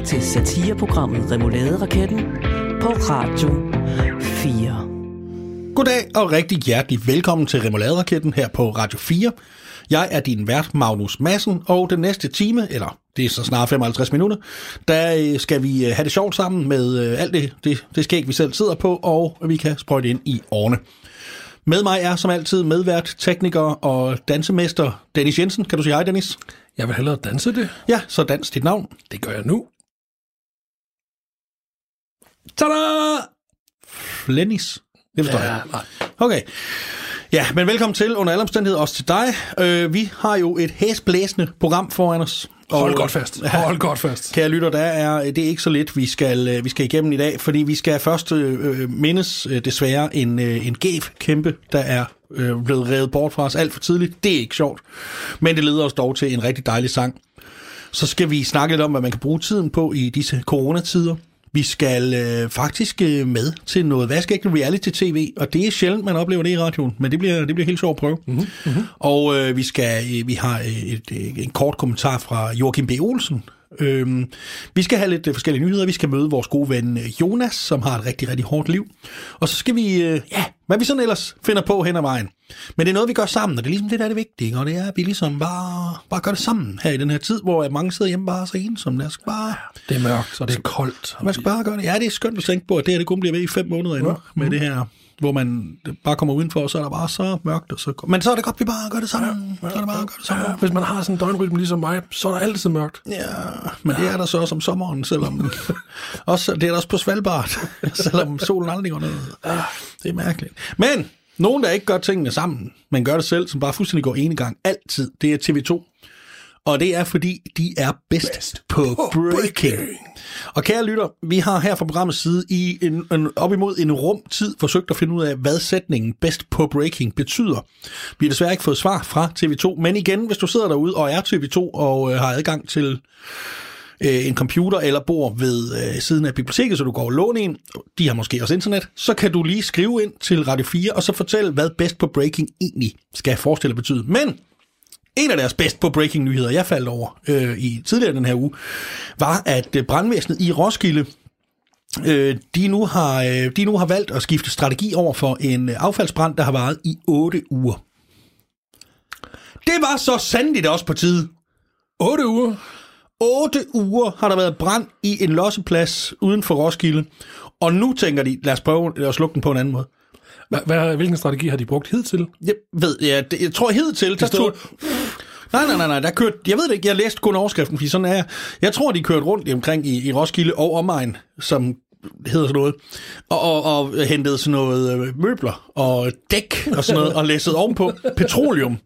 lytter til satireprogrammet Remouladeraketten på Radio 4. Goddag og rigtig hjertelig velkommen til Remouladeraketten her på Radio 4. Jeg er din vært, Magnus Madsen, og den næste time, eller det er så snart 55 minutter, der øh, skal vi øh, have det sjovt sammen med øh, alt det, det, det skæg, vi selv sidder på, og vi kan sprøjte ind i årene. Med mig er som altid medvært, tekniker og dansemester Dennis Jensen. Kan du sige hej, Dennis? Jeg vil hellere danse det. Ja, så dans dit navn. Det gør jeg nu. Tada! Flennis. Det forstår Ja, jeg. Okay. Ja, men velkommen til under alle omstændigheder også til dig. Øh, vi har jo et hæsblæsende program foran os. Hold godt fast. Hold godt fast. Kære lytter, der er, det er ikke så lidt, vi skal, øh, vi skal igennem i dag, fordi vi skal først øh, øh, mindes øh, desværre en, øh, en gæv kæmpe, der er øh, blevet revet bort fra os alt for tidligt. Det er ikke sjovt, men det leder os dog til en rigtig dejlig sang. Så skal vi snakke lidt om, hvad man kan bruge tiden på i disse coronatider. Vi skal øh, faktisk øh, med til noget vaskægte reality-tv, og det er sjældent, man oplever det i radioen, men det bliver, det bliver helt sjovt at prøve. Mm-hmm. Og øh, vi, skal, øh, vi har øh, et, et, en kort kommentar fra Joachim B. Olsen. Øhm, vi skal have lidt øh, forskellige nyheder. Vi skal møde vores gode ven øh, Jonas, som har et rigtig, rigtig hårdt liv. Og så skal vi, øh, ja, hvad vi sådan ellers finder på hen ad vejen. Men det er noget, vi gør sammen, og det er ligesom det, der er det vigtige. Og det er, at vi ligesom bare, bare gør det sammen her i den her tid, hvor mange sidder hjemme bare så ensomme. Der skal bare, Det er mørkt, og det er koldt. man skal bare gøre det. Ja, det er skønt at tænke på, at det her det kun bliver ved i fem måneder endnu, med det her hvor man bare kommer udenfor, og så er der bare så mørkt. Og så... Men så er det godt, vi bare gør det sammen. Så er det bare gør det sammen. Ja, hvis man har sådan en døgnrytme ligesom mig, så er der altid mørkt. Ja, men det er der så også om sommeren, selvom... også, det er der også på Svalbard, selvom solen aldrig går ned. Det er mærkeligt. Men nogen, der ikke gør tingene sammen, men gør det selv, som bare fuldstændig går ene gang, altid, det er TV2. Og det er, fordi de er bedst, bedst på, på breaking. breaking. Og kære lytter, vi har her fra programmets side i en, en, op imod en rum tid forsøgt at finde ud af, hvad sætningen bedst på breaking betyder. Vi har desværre ikke fået svar fra TV2, men igen, hvis du sidder derude og er TV2 og øh, har adgang til øh, en computer eller bor ved øh, siden af biblioteket, så du går og låner en, de har måske også internet, så kan du lige skrive ind til Radio 4 og så fortælle, hvad bedst på breaking egentlig skal forestille at betyde. Men en af deres bedst på breaking nyheder, jeg faldt over øh, i tidligere den her uge, var, at øh, brandvæsenet i Roskilde, øh, de, nu har, øh, de nu har valgt at skifte strategi over for en øh, affaldsbrand, der har varet i 8 uger. Det var så sandeligt også på tide. 8 uger. 8 uger har der været brand i en losseplads uden for Roskilde, og nu tænker de, lad os prøve at slukke den på en anden måde. Hvad, hvilken strategi har de brugt hidtil? Jeg ved, ja, det, jeg tror hidtil, der stod-. Nej, nej, nej, nej, der kørte, jeg ved det ikke, jeg læste kun overskriften, fordi sådan er jeg. Jeg tror, de kørte rundt omkring i, i Roskilde og omegn, som hedder sådan noget, og, og, og hentede sådan noget øh, møbler og dæk og sådan noget, og læssede ovenpå petroleum.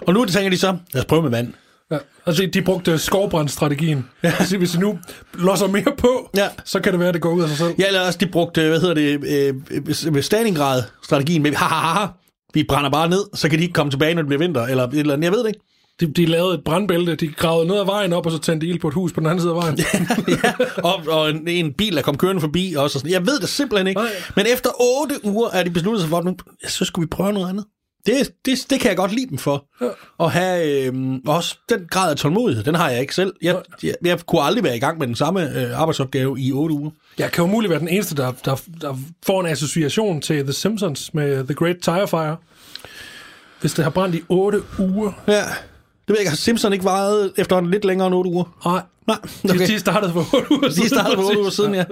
Og nu tænker de så, lad os prøve med vand. Ja, altså, de brugte skovbrandstrategien. Ja. Altså, hvis de nu losser mere på, Ja. så kan det være, at det går ud af sig selv. Ja, eller også de brugte, hvad hedder det, øh, øh, Stalingrad-strategien med, ha, ha, ha, ha, vi brænder bare ned, så kan de ikke komme tilbage, når det bliver vinter, eller et eller andet, jeg ved det ikke. De, de lavede et brandbælte, de gravede ned ad vejen op, og så tændte ild på et hus på den anden side af vejen. ja, og, og en, en bil, der kom kørende forbi også. Og sådan. Jeg ved det simpelthen ikke. Nej. Men efter otte uger er de besluttet sig for, at nu, ja, så skulle vi prøve noget andet. Det, det, det kan jeg godt lide dem for. Ja. Og have øh, også den grad af tålmodighed, den har jeg ikke selv. Jeg, jeg, jeg kunne aldrig være i gang med den samme øh, arbejdsopgave i otte uger. Jeg kan jo muligt være den eneste, der, der, der får en association til The Simpsons med The Great Tire Fire. Hvis det har brændt i 8 uger. Ja. Det ved jeg ikke, har Simpson ikke vejet efterhånden lidt længere end otte uger? Nej, Nej, okay. de, de startede for 8 uger De startede for otte uger præcis. siden, ja.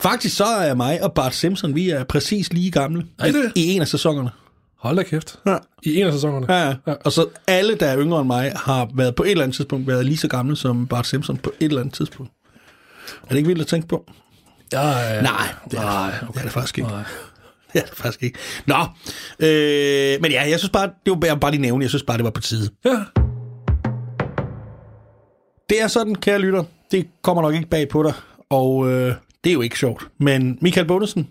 Faktisk så er mig og Bart Simpson, vi er præcis lige gamle Er det? i, i en af sæsonerne. Hold da kæft. Ja. I en af sæsonerne. Ja, ja. Og så alle, der er yngre end mig, har været på et eller andet tidspunkt været lige så gamle som Bart Simpson på et eller andet tidspunkt. Er det ikke vildt at tænke på? Ja, ja. Nej, det er, Nej, okay. det, er det faktisk ikke. Nej. Det er det faktisk ikke. Nå, øh, men ja, jeg synes bare, det var bare, bare lige nævne, jeg synes bare, det var på tide. Ja. Det er sådan, kære lytter, det kommer nok ikke bag på dig, og øh, det er jo ikke sjovt. Men Michael Bundesen,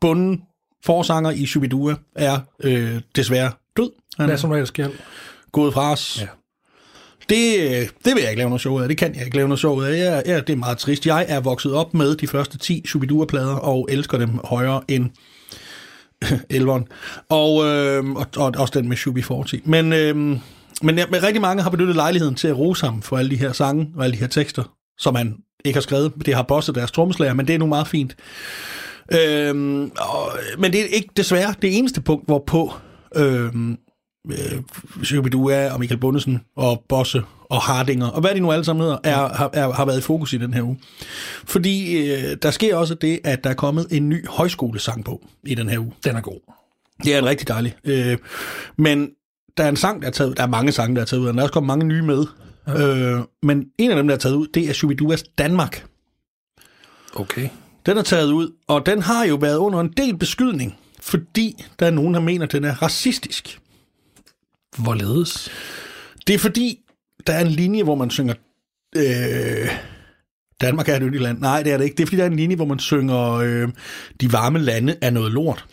bunden forsanger i Shubidua, er øh, desværre død. Han Hvad er som sker. gået fra os. Ja. Det, øh, det vil jeg ikke lave noget sjov ud af. Det kan jeg ikke lave noget sjov ud af. Jeg, jeg, det er meget trist. Jeg er vokset op med de første 10 Shubidua-plader og elsker dem højere end elveren. Og, øh, og, og også den med Shubi 40. Men, øh, men, ja, men rigtig mange har benyttet lejligheden til at rose ham for alle de her sange og alle de her tekster. som han ikke har skrevet. Det har Bosse deres trommeslager, men det er nu meget fint. Øhm, og, men det er ikke desværre det eneste punkt, hvorpå øhm, øh, Shubidua og Michael Bundesen og Bosse og Hardinger, og hvad de nu alle sammen hedder, er, har, er, har været i fokus i den her uge. Fordi øh, der sker også det, at der er kommet en ny højskolesang på i den her uge. Den er god. Det er en rigtig dejlig. Øh, men der er en sang, der er taget Der er mange sange, der er taget ud, og der er også kommet mange nye med. Ja. Øh, men en af dem, der er taget ud, det er Shubiduas Danmark. Okay. Den er taget ud, og den har jo været under en del beskydning, fordi der er nogen, der mener, at den er racistisk. Hvorledes? Det er fordi, der er en linje, hvor man synger... Øh, Danmark er et yndigt land. Nej, det er det ikke. Det er fordi, der er en linje, hvor man synger... Øh, de varme lande er noget lort.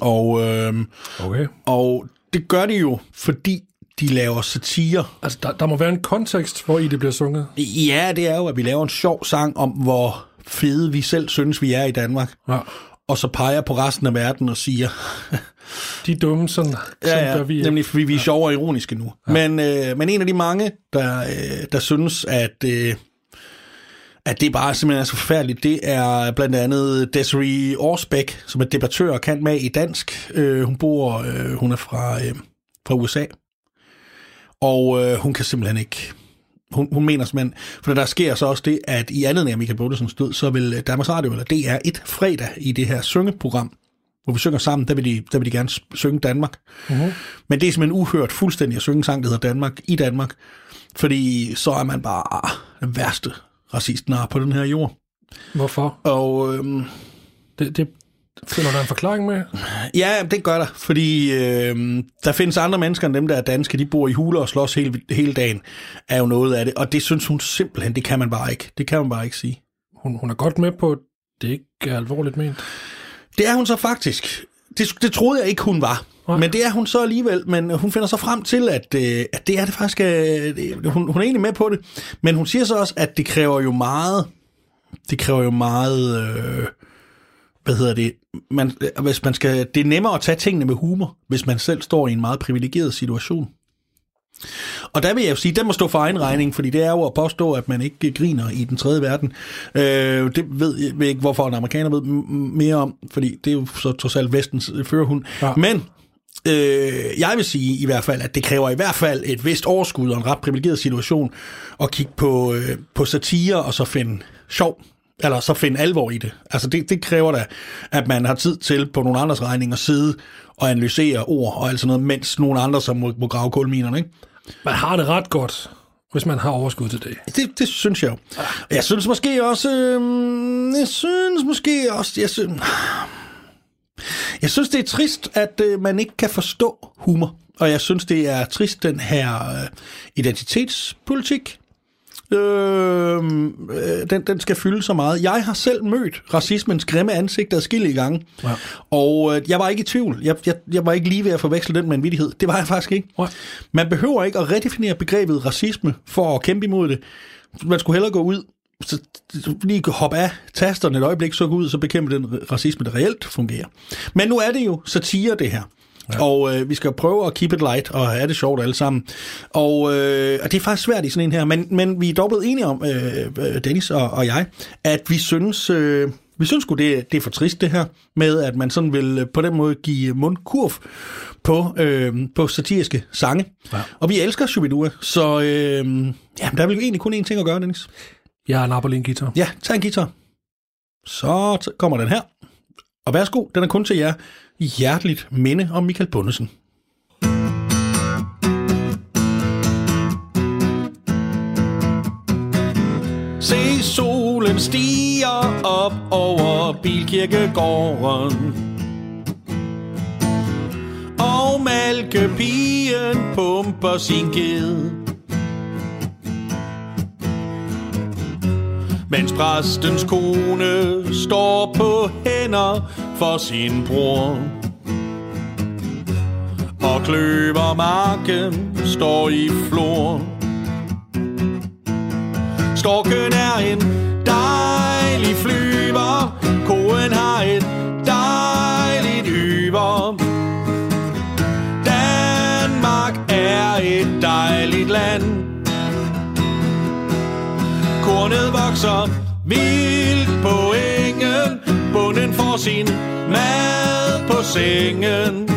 Og, øh, Okay. og det gør de jo, fordi de laver satire. Altså, der, der må være en kontekst, hvor i det bliver sunget. Ja, det er jo, at vi laver en sjov sang om, hvor fede vi selv synes, vi er i Danmark. Ja. Og så peger på resten af verden og siger, De er dumme, sådan, sådan gør vi nemlig fordi vi er sjove og ironiske nu. Ja. Men, øh, men en af de mange, der, øh, der synes, at, øh, at det bare simpelthen er så forfærdeligt, det er blandt andet Desiree Orsbeck, som er debattør og kan med i dansk. Øh, hun bor, øh, hun er fra, øh, fra USA. Og øh, hun kan simpelthen ikke... Hun, hun mener simpelthen... For der sker så også det, at i andet af Michael Bundesens død, så vil Danmarks Radio eller DR1 fredag i det her syngeprogram, hvor vi synger sammen, der vil de, der vil de gerne synge Danmark. Uh-huh. Men det er simpelthen uhørt fuldstændig at synge en sang, der hedder Danmark i Danmark. Fordi så er man bare den værste racistnar på den her jord. Hvorfor? Og øhm, Det, det finder der en forklaring med. ja, det gør der. Fordi øhm, der findes andre mennesker end dem, der er danske. De bor i huler og slås hele, hele dagen. Er jo noget af det. Og det synes hun simpelthen, det kan man bare ikke. Det kan man bare ikke sige. Hun, hun er godt med på, at det ikke er alvorligt ment. Det er hun så faktisk. Det, det troede jeg ikke, hun var. Nej. Men det er hun så alligevel. Men hun finder så frem til, at, øh, at det er det faktisk... Øh, det, hun, hun er egentlig med på det. Men hun siger så også, at det kræver jo meget... Det kræver jo meget... Øh, hvad hedder det? Man, hvis man skal, det er nemmere at tage tingene med humor, hvis man selv står i en meget privilegeret situation. Og der vil jeg jo sige, den må stå for egen regning, fordi det er jo at påstå, at man ikke griner i den tredje verden. Øh, det ved jeg ved ikke, hvorfor en amerikaner ved mere om, fordi det er jo så trods alt vestens øh, førerhund. Ja. Men øh, jeg vil sige i hvert fald, at det kræver i hvert fald et vist overskud og en ret privilegeret situation at kigge på, øh, på satire og så finde sjov eller så finde alvor i det. Altså det, det kræver da, at man har tid til på nogle andres regning at sidde og analysere ord og alt sådan noget, mens nogle andre så må, må grave kulminerne, ikke? Man har det ret godt, hvis man har overskud til det. Det, det synes jeg jo. Og Jeg synes måske også... Øh, jeg synes måske også... Jeg synes, jeg synes, det er trist, at øh, man ikke kan forstå humor. Og jeg synes, det er trist, den her øh, identitetspolitik. Øh, øh, den, den skal fylde så meget. Jeg har selv mødt racismens grimme ansigt adskillige gange. Ja. Og øh, jeg var ikke i tvivl. Jeg, jeg, jeg var ikke lige ved at forveksle den med en vittighed. Det var jeg faktisk ikke. Nej. Man behøver ikke at redefinere begrebet racisme for at kæmpe imod det. Man skulle hellere gå ud, så lige hoppe af tasterne et øjeblik, så gå ud og så bekæmpe den racisme, der reelt fungerer. Men nu er det jo satire, det her. Ja. Og øh, vi skal prøve at keep it light og have det sjovt alle sammen. Og, øh, og det er faktisk svært i sådan en her, men, men vi er dog blevet enige om, øh, Dennis og, og jeg, at vi synes, øh, vi synes sgu, det, det er for trist det her, med at man sådan vil øh, på den måde give mundkurv på, øh, på satiriske sange. Ja. Og vi elsker Shubidua, så øh, ja, der er vel egentlig kun én ting at gøre, Dennis. Jeg er napper lige en guitar. Ja, tag en guitar. Så kommer den her. Og værsgo, den er kun til jer. Hjerteligt minde om Michael Bundesen. Se solen stiger op over Bilkirkegården Og malkepigen pumper sin ged Mens præstens kone står på hænder for sin bror. Og kløvermarken står i flor. Storken er en dejlig flyver. Koen har et dejligt yver. Kornet vokser vildt på engen. Bunden får sin mad på sengen.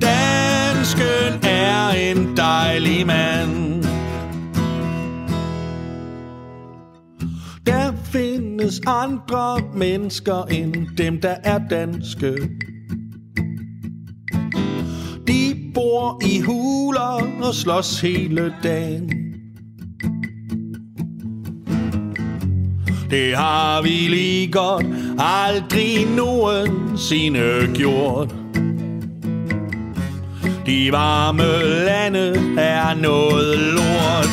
Dansken er en dejlig mand. Der findes andre mennesker end dem, der er danske. De bor i huler og slås hele dagen. Det har vi lige godt aldrig nogensinde gjort. De varme lande er noget lort.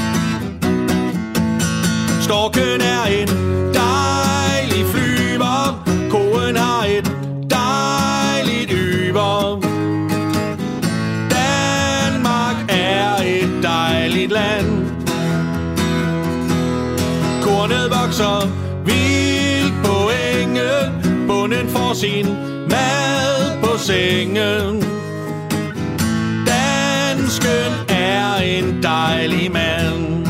Storken er en dejlig flyver. Koen har et dejligt yver. Danmark er et dejligt land. Kornet vokser sin mad på sengen. Dansken er en dejlig mand.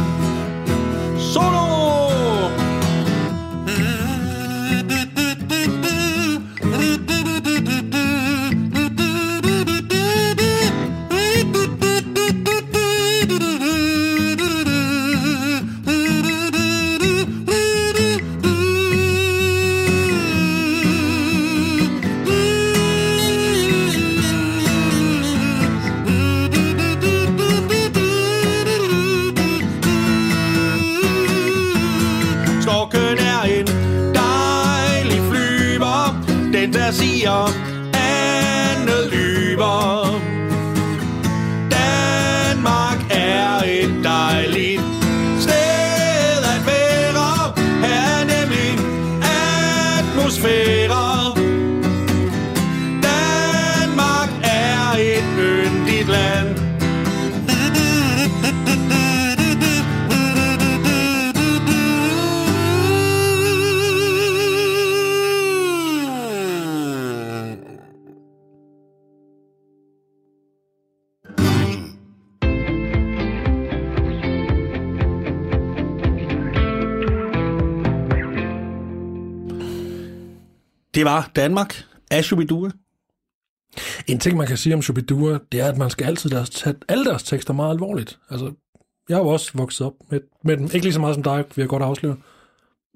Det var Danmark af Shubidua. En ting, man kan sige om Shubidua, det er, at man skal altid deres, tage alle deres tekster meget alvorligt. Altså, jeg har jo også vokset op med, med dem. Ikke lige så meget som dig, vil jeg godt afsløre.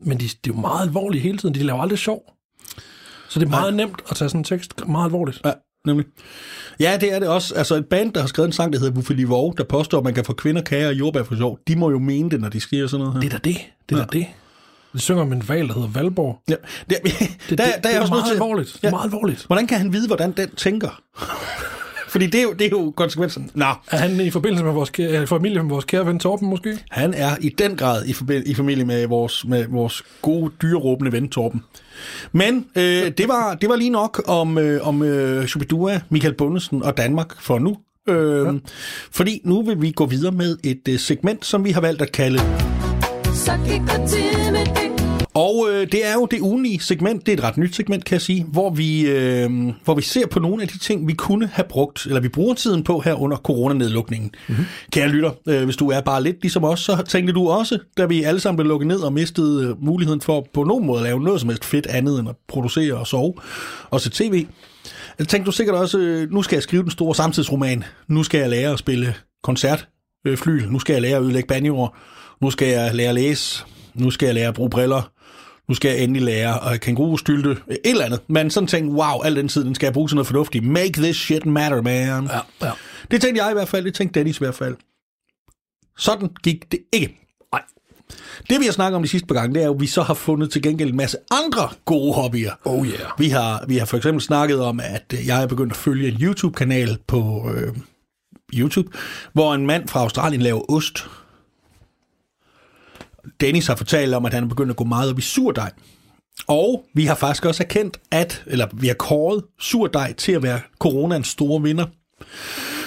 Men de, de er jo meget alvorlige hele tiden. De laver aldrig sjov. Så det er meget nemt at tage sådan en tekst meget alvorligt. Ja, nemlig. Ja, det er det også. Altså et band, der har skrevet en sang, der hedder Buffali Vov, der påstår, at man kan få kvinder, kager og jordbær for sjov, de må jo mene det, når de skriver sådan noget her. Det er da det. Det er ja. da det. Vi synger om en valg, der hedder Valborg. Ja, det, Det, der, det, der, det, er jeg også meget til... alvorligt. Det Ja. er meget alvorligt. Hvordan kan han vide, hvordan den tænker? Fordi det er jo, det er jo konsekvensen. Nå, Er han i forbindelse med vores, kære, familie med vores kære ven Torben måske? han er i den grad i, forbi- i familie med vores, med vores gode, dyreråbende ven Torben. Men øh, det, var, det var lige nok om, øh, om øh, Shubidua, Michael Bundesen og Danmark for nu. Øh, ja. Fordi nu vil vi gå videre med et øh, segment, som vi har valgt at kalde Så gik der tid med det. Og øh, det er jo det ugenlige segment, det er et ret nyt segment, kan jeg sige, hvor vi, øh, hvor vi ser på nogle af de ting, vi kunne have brugt, eller vi bruger tiden på her under coronanedlukningen. Mm-hmm. Kære lytter, øh, hvis du er bare lidt ligesom os, så tænkte du også, da vi alle sammen blev lukket ned og mistede øh, muligheden for på nogen måde at lave noget som helst fedt andet end at producere og sove og se tv. Jeg tænkte du sikkert også, øh, nu skal jeg skrive den store samtidsroman, nu skal jeg lære at spille koncertflyl, nu skal jeg lære at ødelægge banjoer, nu skal jeg lære at læse, nu skal jeg lære at bruge briller, nu skal jeg endelig lære at kængurustylte, et eller andet. Men sådan tænkte, wow, al den tid, den skal jeg bruge til noget fornuftigt. Make this shit matter, man. Ja, ja. Det tænkte jeg i hvert fald, det tænkte Dennis i hvert fald. Sådan gik det ikke. Nej. Det vi har snakket om de sidste par gange, det er jo, at vi så har fundet til gengæld en masse andre gode hobbyer. Oh yeah. Vi har, vi har for eksempel snakket om, at øh, jeg er begyndt at følge en YouTube-kanal på øh, YouTube, hvor en mand fra Australien laver ost. Dennis har fortalt om, at han er begyndt at gå meget op i surdej. Og vi har faktisk også erkendt, at, eller vi har kåret surdej til at være coronans store vinder.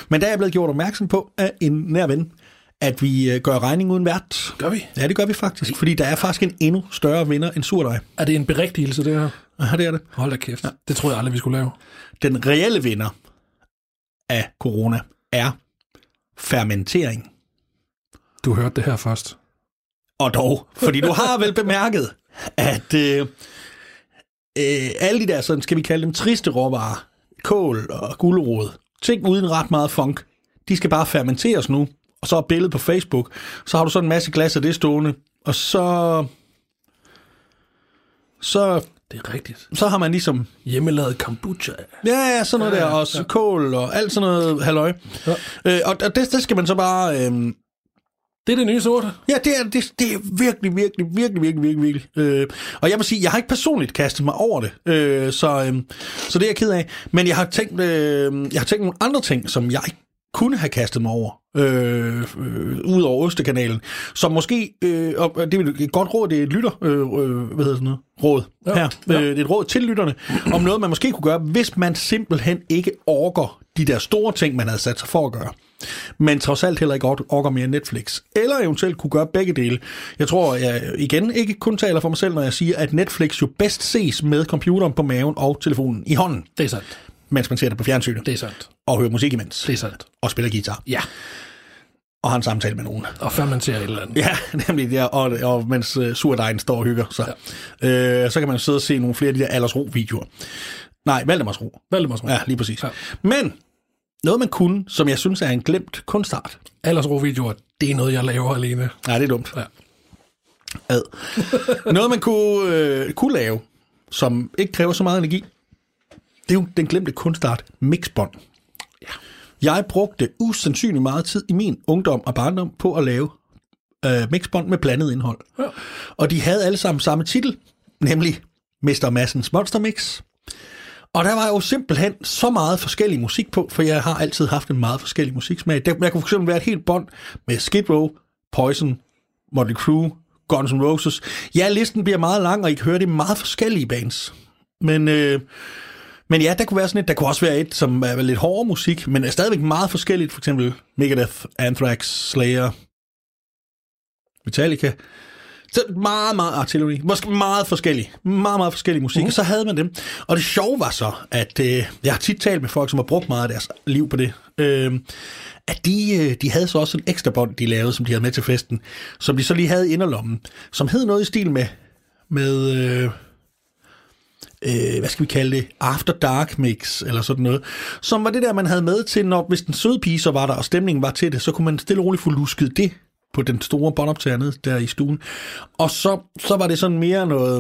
Men der er jeg blevet gjort opmærksom på af en nær ven, at vi øh, gør regning uden vært. Gør vi? Ja, det gør vi faktisk, fordi der er faktisk en endnu større vinder end surdej. Er det en berigtigelse, det her? Ja, det er det. Hold da kæft. Ja. Det troede jeg aldrig, vi skulle lave. Den reelle vinder af corona er fermentering. Du hørte det her først. Og dog, fordi du har vel bemærket, at øh, øh, alle de der, sådan skal vi kalde dem, triste råvarer, kål og gulerod, ting uden ret meget funk, de skal bare fermenteres nu, og så er billedet på Facebook, så har du sådan en masse glas af det stående, og så, så, Det er rigtigt. så har man ligesom, Hjemmelavet kombucha. ja, ja, sådan noget Ja, der, ja, og så kål og alt sådan noget halløj. Ja. Øh, og og det, det skal man så bare, øh, Det er det nye sorte. Ja, det er, det, det er virkelig, virkelig, virkelig, virkelig, virkelig, virkelig. Øh, og jeg vil sige, jeg har ikke personligt kastet mig over det, øh, så, øh, så det er jeg ked af. Men jeg har tænkt, øh, jeg har tænkt nogle andre ting, som jeg ikke kunne have kastet mig over, øh, øh, ud over Østekanalen, som måske, øh, og det er et godt råd, det er et lytter, øh, øh, hvad hedder sådan noget, råd Ja, her, ja. Øh, det er et råd til lytterne, om noget, man måske kunne gøre, hvis man simpelthen ikke orker de der store ting, man havde sat sig for at gøre men trods alt heller ikke or- orker mere Netflix. Eller eventuelt kunne gøre begge dele. Jeg tror, jeg igen ikke kun taler for mig selv, når jeg siger, at Netflix jo bedst ses med computeren på maven og telefonen i hånden, Det er sandt. mens man ser det på fjernsynet, Det er sandt. og hører musik imens, Det er sandt. og spiller guitar, Ja. og har en samtale med nogen. Og før man ser et eller andet. Ja, nemlig det, og, og mens uh, surdejen står og hygger sig. Ja. Øh, så kan man sidde og se nogle flere af de der Aldersro-videoer. Nej, Valdemars Ro. Valdemars Ja, lige præcis. Ja. Men noget man kunne, som jeg synes er en glemt kunstart. Aldersro-videoer, det er noget, jeg laver alene. Nej, det er dumt. Ja. Ad. Noget, man kunne, øh, kunne lave, som ikke kræver så meget energi, det er jo den glemte kunstart, mixbånd. Ja. Jeg brugte usandsynligt meget tid i min ungdom og barndom på at lave øh, mixbånd med blandet indhold. Ja. Og de havde alle sammen samme titel, nemlig Mr. Massens Monster Mix. Og der var jo simpelthen så meget forskellig musik på, for jeg har altid haft en meget forskellig musiksmag. Der, jeg kunne fx være et helt bånd med Skid Row, Poison, Motley Crue, Guns N' Roses. Ja, listen bliver meget lang, og I kan høre det meget forskellige bands. Men, øh, men ja, der kunne være sådan et, der kunne også være et, som er lidt hårdere musik, men er stadigvæk meget forskelligt. For eksempel Megadeth, Anthrax, Slayer, Metallica. Så meget, meget artilleri. Måske meget forskellig. Meget, meget forskellig musik. Mm. Og så havde man dem. Og det sjove var så, at øh, jeg har tit talt med folk, som har brugt meget af deres liv på det. Øh, at de, øh, de havde så også en ekstra bånd, de lavede, som de havde med til festen. Som de så lige havde i inderlommen. Som hed noget i stil med... med øh, øh, hvad skal vi kalde det, After Dark Mix, eller sådan noget, som var det der, man havde med til, når hvis den søde pige så var der, og stemningen var til det, så kunne man stille og roligt få lusket det på den store båndoptager der i stuen. Og så, så var det sådan mere noget,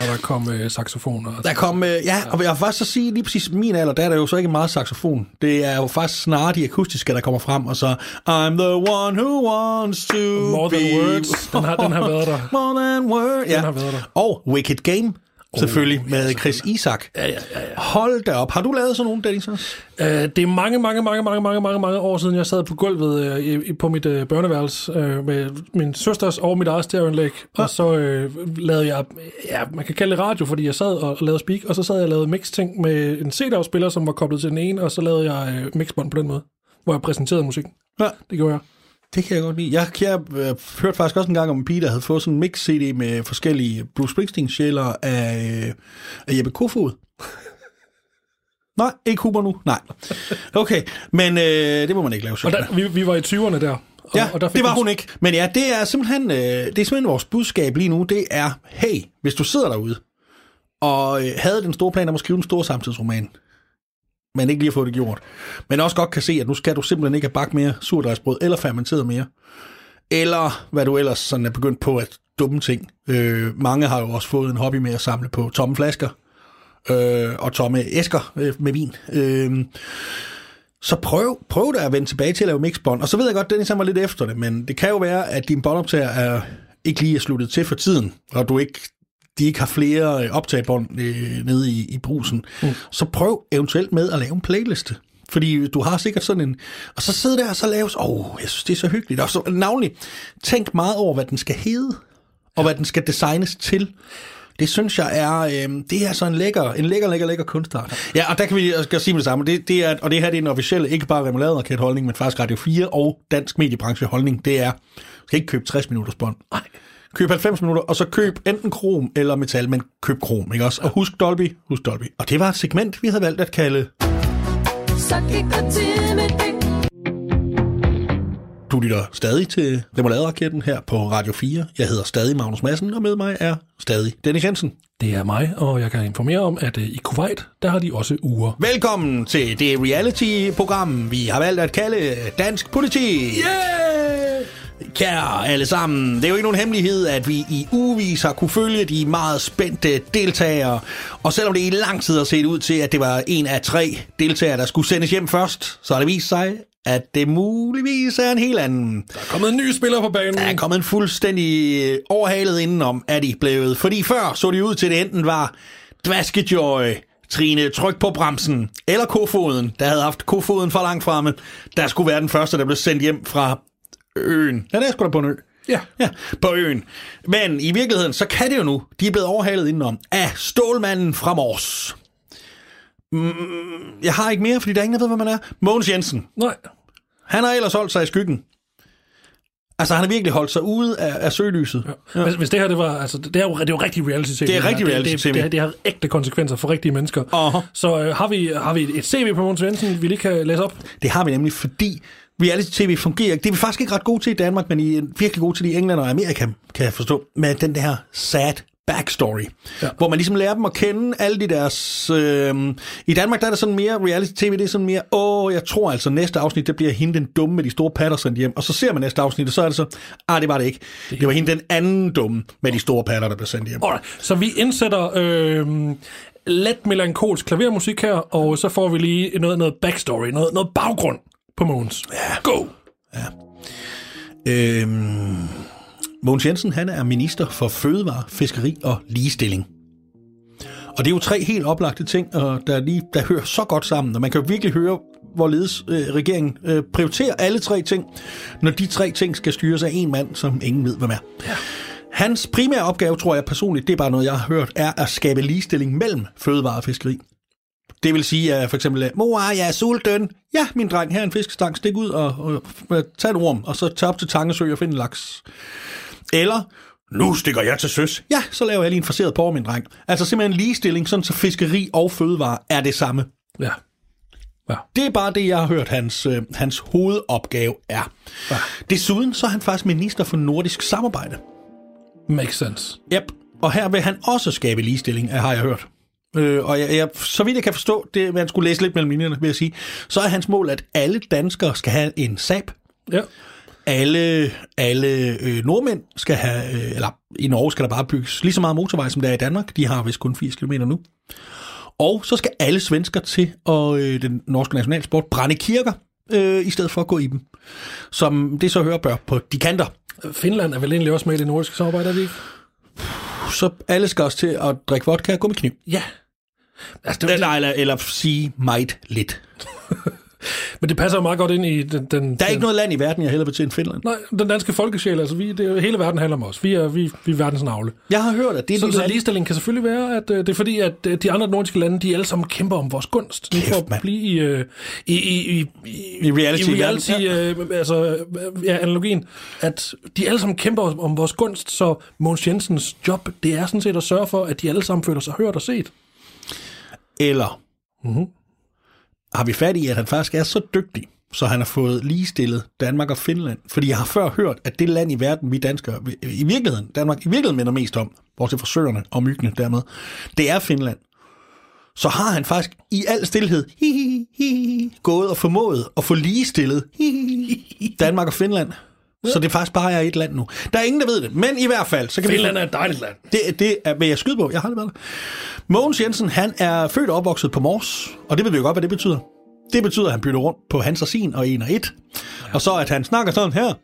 Og der kom øh, saxofoner. der kom, øh, ja, og jeg vil faktisk så sige, lige præcis min alder, der er der jo så ikke meget saxofon. Det er jo faktisk snarere de akustiske, der kommer frem, og så, I'm the one who wants to More than be... words. Den har, den har været der. More than words. Ja. har været der. Og Wicked Game, selvfølgelig, med Chris Isak. Ja, ja, ja, ja. Hold da op. Har du lavet sådan nogle, Dennis? også? Øh, det er mange, mange, mange, mange, mange, mange, mange år siden, jeg sad på gulvet øh, i, på mit øh, børneværelse øh, med min søsters og mit eget stereoanlæg. Og så øh, lavede jeg, ja, man kan kalde det radio, fordi jeg sad og lavede speak, og så sad jeg og lavede mix-ting med en CD-afspiller, som var koblet til den ene, og så lavede jeg øh, mixbånd på den måde, hvor jeg præsenterede musikken. Ja. Det gjorde jeg. Det kan jeg godt lide. Jeg, jeg øh, hørte faktisk også en gang om en pige, der havde fået sådan en mix-CD med forskellige Bruce Springsteen-sjæler af, af Jeppe Kofod. Nej, ikke Huber nu. Nej. Okay, men øh, det må man ikke lave Og sjovt der, vi, vi var i 20'erne der. Og, Ja, og der fik det var hun ikke. Men ja, det er simpelthen, øh, det er simpelthen vores budskab lige nu. Det er, hey, hvis du sidder derude, og øh, havde den store plan om at skrive en stor samtidsroman, men ikke lige har fået det gjort, men også godt kan se, at nu skal du simpelthen ikke have bagt mere surdejsbrød, eller fermenteret mere, eller hvad du ellers sådan er begyndt på at dumme ting. Øh, mange har jo også fået en hobby med at samle på tomme flasker, øh, og tomme æsker øh, med vin. Øh, så prøv, prøv da at vende tilbage til at lave mixbånd. Og så ved jeg godt, Dennis han var lidt efter det, men det kan jo være, at din båndoptager er, ikke lige er sluttet til for tiden, og du ikke, de ikke har flere øh, optagebånd øh, nede i, i brusen. Mm. Så prøv eventuelt med at lave en playliste. Fordi du har sikkert sådan en... Og så sidde der og så laves... Åh, oh, jeg synes, det er så hyggeligt. Og så navnlig, tænk meget over, hvad den skal hedde, og hvad den skal designes til. Det synes jeg er, øh, det er så en lækker, en lækker, lækker, lækker kunstart. Ja, og der kan vi jeg skal sige med det samme. Det, det er, og det her det er en officiel, ikke bare remoulade holdning, men faktisk Radio 4 og dansk mediebranche holdning. Det er, du skal ikke købe 60 minutters bånd. Nej. Køb 90 minutter, og så køb enten krom eller metal, men køb krom, ikke også? Og husk Dolby, husk Dolby. Og det var et segment, vi havde valgt at kalde Så gik der tid med det. Du lytter stadig til Remoulade-raketten her på Radio 4. Jeg hedder stadig Magnus Madsen, og med mig er stadig Dennis Jensen. Det er mig, og jeg kan informere om, at øh, i Kuwait, der har de også uger. Velkommen til det reality-program, vi har valgt at kalde Dansk Politi. Yeah! Kære alle sammen, det er jo ikke nogen hemmelighed, at vi i ugevis har kunne følge de meget spændte deltagere. Og selvom det i lang tid har set ud til, at det var en af tre deltagere, der skulle sendes hjem først, så har det vist sig, at det muligvis er en helt anden. Der er kommet en ny spiller på banen. Der er kommet en fuldstændig øh, overhalet indenom, er de blevet. Fordi før så de ud til, at det enten var Dvaskejoy, Trine, tryk på bremsen, eller kofoden, der havde haft kofoden for langt fremme, der skulle være den første, der blev sendt hjem fra øen. Ja, det er sgu da på en ø. Ja. Ja, på øen. Men i virkeligheden, så kan det jo nu. De er blevet overhalet indenom af stålmanden fra Mors. Mm, jeg har ikke mere, fordi der er ingen, der ved, hvad man er. Mogens Jensen. Nej. Han har ellers holdt sig i skyggen. Altså, han har virkelig holdt sig ude af, af søgelyset. Ja. Hvis, hvis det her, det var, altså, det er jo, det er jo rigtig reality-tv. Det er rigtig reality-tv. Det, det, det, det, har ægte konsekvenser for rigtige mennesker. Aha. Så øh, har, vi, har vi et CV på Måns Jensen, vi lige kan læse op? Det har vi nemlig, fordi reality-tv fungerer. Det er vi faktisk ikke ret gode til i Danmark, men I er virkelig gode til det i England og Amerika, kan jeg forstå, med den der sad backstory, ja. hvor man ligesom lærer dem at kende alle de deres... Øh, I Danmark der er det sådan mere reality-tv, det er sådan mere, åh, jeg tror altså næste afsnit, det bliver hende den dumme med de store patter sendt hjem, og så ser man næste afsnit, og så er det så, ah, det var det ikke. Det var hende den anden dumme med de store patter, der blev sendt hjem. Alright. Så vi indsætter øh, let melankolsk klavermusik her, og så får vi lige noget, noget backstory, noget, noget baggrund på Måns. Ja. Go! Øhm, Mogens Jensen, han er minister for fødevare, fiskeri og ligestilling. Og det er jo tre helt oplagte ting, og der, lige, der hører så godt sammen, og man kan jo virkelig høre, hvorledes øh, regeringen øh, prioriterer alle tre ting, når de tre ting skal styres af en mand, som ingen ved, hvem er. Ja. Hans primære opgave, tror jeg personligt, det er bare noget, jeg har hørt, er at skabe ligestilling mellem fødevare og fiskeri. Det vil sige, at for eksempel, mor, jeg er sulten. Ja, min dreng, her er en fiskestang. Stik ud og, og, og tag en orm, og så tag op til Tangesø og find en laks. Eller, nu stikker jeg til søs. Ja, så laver jeg lige en forseret på min dreng. Altså simpelthen ligestilling, sådan så fiskeri og fødevare er det samme. Ja. Ja. Det er bare det, jeg har hørt, hans, øh, hans hovedopgave er. Ja. Desuden så er han faktisk minister for nordisk samarbejde. Makes sense. Yep. Og her vil han også skabe ligestilling, har jeg hørt. Øh, og jeg, jeg, så vidt jeg kan forstå, det man skulle læse lidt mellem linjerne, vil jeg sige, så er hans mål, at alle danskere skal have en SAP. Ja. Alle, alle øh, nordmænd skal have, øh, eller i Norge skal der bare bygges lige så meget motorvej, som der er i Danmark. De har vist kun 80 km nu. Og så skal alle svensker til, og øh, den norske nationalsport, brænde kirker, øh, i stedet for at gå i dem. Som det så hører bør på de kanter. Finland er vel egentlig også med i det nordiske samarbejde, er det ikke? Så alle skal også til at drikke vodka og gå med kniv. Ja. Altså, det, Eller, eller, eller sige meget lidt. Men det passer jo meget godt ind i den... den Der er ikke noget land i verden, jeg hellere vil til end Finland. Nej, den danske folkesjæl, altså vi, det, hele verden handler om os. Vi er, vi, vi er verdens navle. Jeg har hørt, at det er Så, de så ligestilling kan selvfølgelig være, at øh, det er fordi, at øh, de andre nordiske lande, de alle sammen kæmper om vores gunst. Nu Kæft, for at blive i, øh, i, i, i, I reality i reality verden, øh, altså, øh, ja, analogien, at de alle sammen kæmper om- vores gunst, så Mogens Jensens job, det er sådan set at sørge for, at de alle sammen føler sig hørt og set. Eller Mhm. Har vi fat i, at han faktisk er så dygtig, så han har fået ligestillet Danmark og Finland. Fordi jeg har før hørt, at det land i verden, vi danskere, i virkeligheden, Danmark i virkeligheden minder mest om, bortset fra søerne og myggene dermed, det er Finland. Så har han faktisk i al stillhed hi, hi, hi, gået og formået at få ligestillet Danmark og Finland. Så det faktisk bare er et land nu. Der er ingen, der ved det, men i hvert fald, så kan Finland vi... er et dejligt land. Det, det er, vil jeg skyde på. Jeg har det det. Mogens Jensen, han er født og opvokset på Mors, og det ved vi jo godt, hvad det betyder. Det betyder, at han bytter rundt på hans og sin og en og et. Ja. Og så, at han snakker sådan her.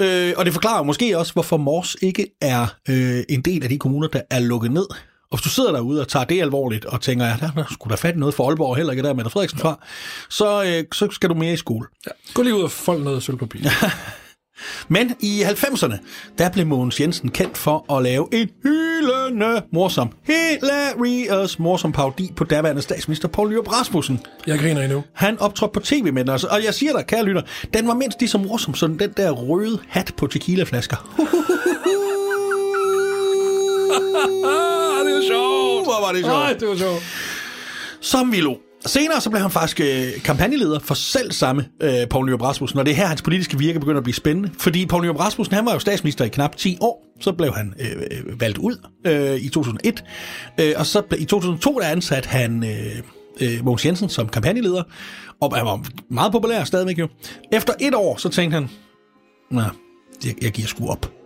Øh, og det forklarer måske også, hvorfor Mors ikke er øh, en del af de kommuner, der er lukket ned. Og hvis du sidder derude og tager det alvorligt, og tænker, at der skulle der fat noget for Aalborg, heller ikke der med Frederiksen fra, så, øh, så skal du mere i skole. Ja. Gå lige ud og fold noget sølvpapir. Men i 90'erne, der blev Mogens Jensen kendt for at lave en hyldende morsom, hilarious morsom parodi på daværende statsminister Poul Nyrup Rasmussen. Jeg griner endnu. Han optrådte på tv med den, altså, og jeg siger dig, kære lytter, den var mindst lige så morsom som den der røde hat på tequilaflasker. Ah, det er sjovt. Hvor var det sjovt. Nej, det var sjovt. Som vi lo senere så blev han faktisk øh, kampagneleder for selv samme øh, Poul Nyrup Rasmussen, og det er her, hans politiske virke begynder at blive spændende. Fordi Poul Nyrup Rasmussen, han var jo statsminister i knap 10 år, så blev han øh, øh valgt ud øh, i 2001, øh, og så ble, i 2002 der ansatte han øh, øh, Mogens Jensen som kampagneleder, og han var meget populær stadigvæk jo. Efter et år, så tænkte han, nej, jeg, jeg giver sgu op.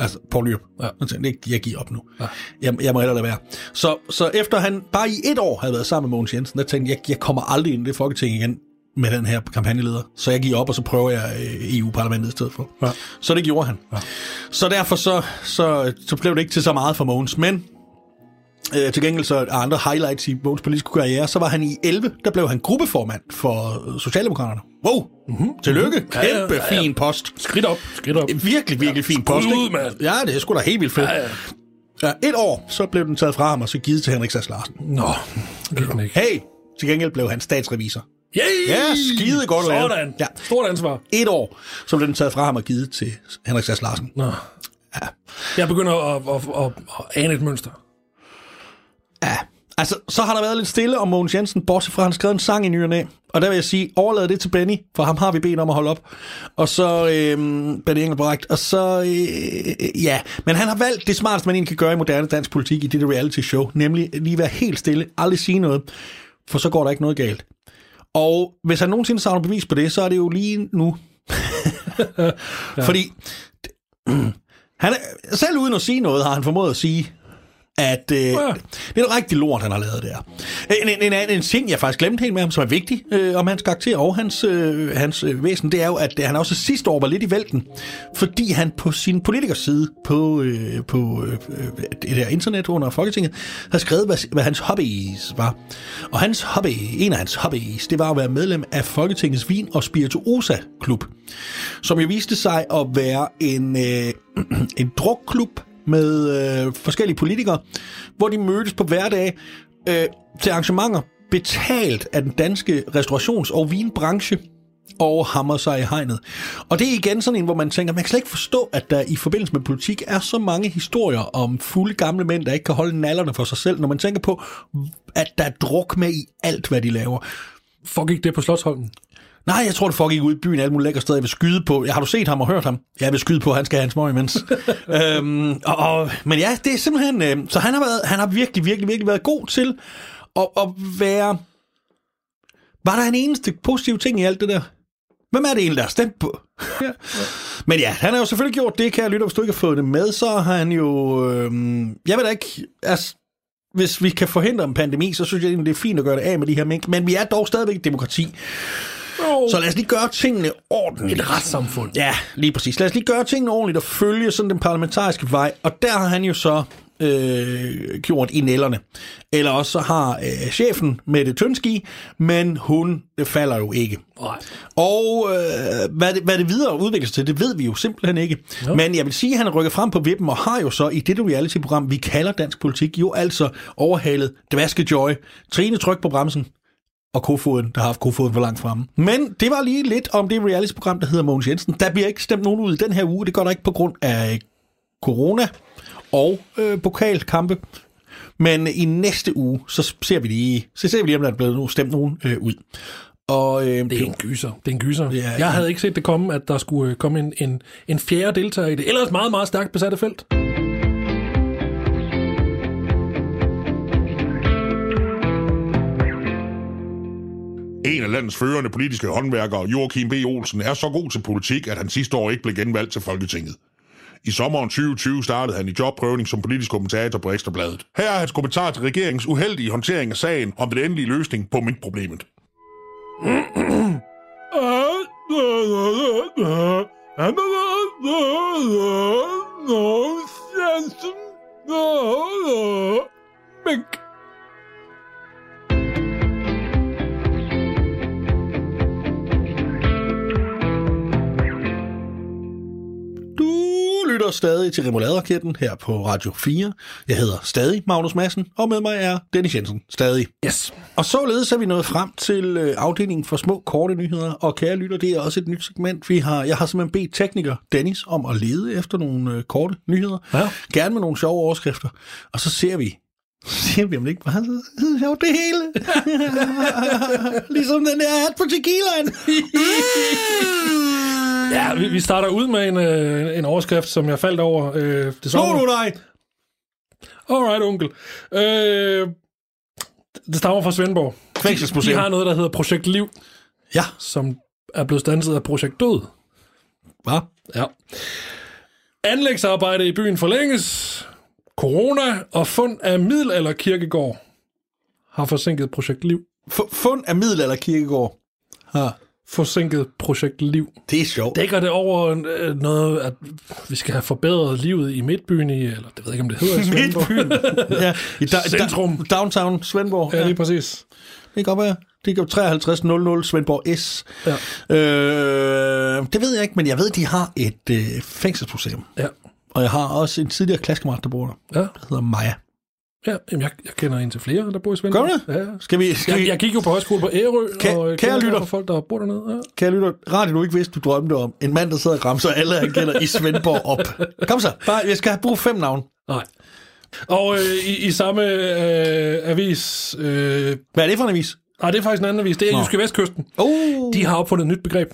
Altså, Poul Nyrup. Ja. Han tænkte, "Jeg- jeg giver op nu. Ja. Jeg, jeg må hellere lade være. Så, så efter han bare i et år havde været sammen med Mogens Jensen, der tænkte jeg, jeg kommer aldrig ind i det folketing igen med den her kampagneleder. Så jeg giver op, og så prøver jeg øh, EU-parlamentet i stedet for. Ja. Så det gjorde han. Ja. Så derfor så, så, så blev det ikke til så meget for Mogens. Men øh, til gengæld så andre highlights i Mogens politiske karriere, så var han i 11, der blev han gruppeformand for Socialdemokraterne. Wow! Mm-hmm. Tillykke! Kæmpe Ja, ja, ja, ja. fin post. Skridt op, skridt op. Virkelig, virkelig fin post. Ud, mand. Ja, det er sgu da helt vildt fedt. Ja, ja. Ja, et år, så blev den taget fra ham, og så givet til Henrik Sass Larsen. Nå, det kan ikke. Hey, til gengæld blev han statsrevisor. Yay! Ja, skide godt lavet. Sådan. Ja. Stort ansvar. Et år, så blev den taget fra ham og givet til Henrik Sass Larsen. Nå. Ja. Jeg begynder at, at, at, at ane et mønster. Ja, altså, så har der været lidt stille om Mogens Jensen, bortset fra, at han skrev en sang i ny og næ. Og der vil jeg sige, overlad det til Benny, for ham har vi bedt om at holde op. Og så øhm, Benny Engelbrecht. Og så, øh, ja, men han har valgt det smarteste, man egentlig kan gøre i moderne dansk politik i det der reality show, nemlig lige være helt stille, aldrig sige noget, for så går der ikke noget galt. Og hvis han nogensinde savner bevis på det, så er det jo lige nu. ja. Fordi han er, selv uden at sige noget, har han formået at sige, at øh, ja. det er rigtig lort, han har lavet der. En, en, en, en ting, jeg faktisk glemte helt med ham, som er vigtig øh, om hans karakter og hans, øh, hans øh, væsen, det er jo, at øh, han også sidste år var lidt i vælten, fordi han på sin politikers side på, øh, på øh, det der internet under Folketinget, har skrevet, hvad, hvad hans hobbies var. Og hans hobby, en af hans hobbies, det var at være medlem af Folketingets Vin- og Spirituosa-klub, som jo viste sig at være en, øh, en drukklub, med øh, forskellige politikere, hvor de mødtes på hverdag øh, til arrangementer betalt af den danske restaurations- og vinbranche og hammer sig i hegnet. Og det er igen sådan en, hvor man tænker, man kan slet ikke forstå, at der i forbindelse med politik er så mange historier om fulde gamle mænd, der ikke kan holde nallerne for sig selv, når man tænker på, at der er druk med i alt, hvad de laver. Fuck ikke det på Slottsholmen. Nej, jeg tror, det foregik ud i byen alle mulige lækre steder. Jeg vil skyde på... Har du set ham og hørt ham? Jeg vil skyde på, han skal have en smøg imens. øhm, og, og, men ja, det er simpelthen... Øh, så han har, været, han har virkelig, virkelig, virkelig været god til at, at være... Var der en eneste positiv ting i alt det der? Hvem er det egentlig, der har stemt på? ja. Men ja, han har jo selvfølgelig gjort det, kan jeg lytte, hvis du ikke har fået det med, så har han jo... Øh, jeg ved da ikke... Altså, hvis vi kan forhindre en pandemi, så synes jeg egentlig, det er fint at gøre det af med de her mink. Men vi er dog stadigvæk et demokrati. Så lad os lige gøre tingene ordentligt. Et retssamfund. Ja, lige præcis. Lad os lige gøre tingene ordentligt og følge sådan den parlamentariske vej. Og der har han jo så øh, gjort i nælderne. Eller også så har øh, chefen med det tønski, men hun øh, falder jo ikke. Nej. Og øh, hvad, det, hvad det videre udvikles til, det ved vi jo simpelthen ikke. Jo. Men jeg vil sige, at han er rykket frem på vippen, og har jo så i dette reality-program, vi kalder dansk politik, jo altså overhalet Dvaske Joy, Trine tryk på bremsen, og kofoden, der har haft kofoden for langt fremme. Men det var lige lidt om det reality-program, der hedder Mogens Jensen. Der bliver ikke stemt nogen ud i den her uge. Det gør der ikke på grund af øh, corona og øh, pokalkampe. Men i næste uge, så ser vi lige, så ser vi lige, om der er blevet stemt nogen øh, ud. Og øh, Det er en gyser. Det er en gyser. Ja, jeg havde ikke set det komme, at der skulle øh, komme en, en, en fjerde deltager i det. Ellers meget, meget stærkt besatte felt. En af landets førende politiske håndværkere, Joachim B. Olsen, er så god til politik, at han sidste år ikke blev genvalgt til Folketinget. I sommeren 2020 startede han i jobprøvning som politisk kommentator på Ekstrabladet. Her er hans kommentar til regeringens uheldige håndtering af sagen om den endelige løsning på minkproblemet. lytter stadig til Remoulade-raketten her på Radio 4. Jeg hedder stadig Magnus Madsen, og med mig er Dennis Jensen. Stadig. Yes. Og således er vi nået frem til øh, afdelingen for små, korte nyheder. Og kære lytter, det er også et nyt segment. Vi har, jeg har simpelthen bedt tekniker Dennis om at lede efter nogle øh, korte nyheder. Ja. Gerne med nogle sjove overskrifter. Og så ser vi, siger vi, om det ikke bare så sjovt det hele. ligesom den der hat på tequilaen. Ja, vi, vi starter ud med en, øh, en overskrift, som jeg faldt over. Øh, det Slå du dig? Alright, onkel. Øh, det stammer fra Svendborg. De Fængselsmuseum. har noget, der hedder Projekt Liv, Ja. som er blevet stanset af Projekt Død. Hvad? Ja. Anlægsarbejde i byen forlænges. Corona og fund af middelalderkirkegård har forsinket Projekt Liv. F- fund af middelalder kirkegård. Ja. Forsinket Projekt Liv. Det er sjovt. Dækker det over øh, noget, at vi skal have forbedret livet i Midtbyen i, eller det ved jeg ikke, om det hedder i Svendborg. ja, i da, Centrum. Da, downtown Svendborg. ja, lige præcis. Det kan godt være. Det kan 5300 Svendborg S. Ja. Øh, det ved jeg ikke, men jeg ved, de har et øh, fængselsmuseum. Ja. Og jeg har også en tidligere klassekammerat, der bor der. Ja, Der hedder Maja. Ja jamen, jeg, jeg kender en til flere, der bor i Svendborg. Gør du det? Ja. Skal vi, skal Jeg, vi jeg gik jo på højskole på Ærø, Kæ- og kære lytter. folk, der bor dernede. Ja. kære lytter, radio du ikke vidste, du drømte om. En mand, der sidder og ramser alle, han kender i Svendborg op. Kom så, bare, jeg skal have brug fem navn. Nej. Og øh, i, i samme øh, avis... Øh, Hvad er det for en avis? nej, det er faktisk en anden avis. Det er Jyske Vestkysten. Oh. De har opfundet et nyt begreb.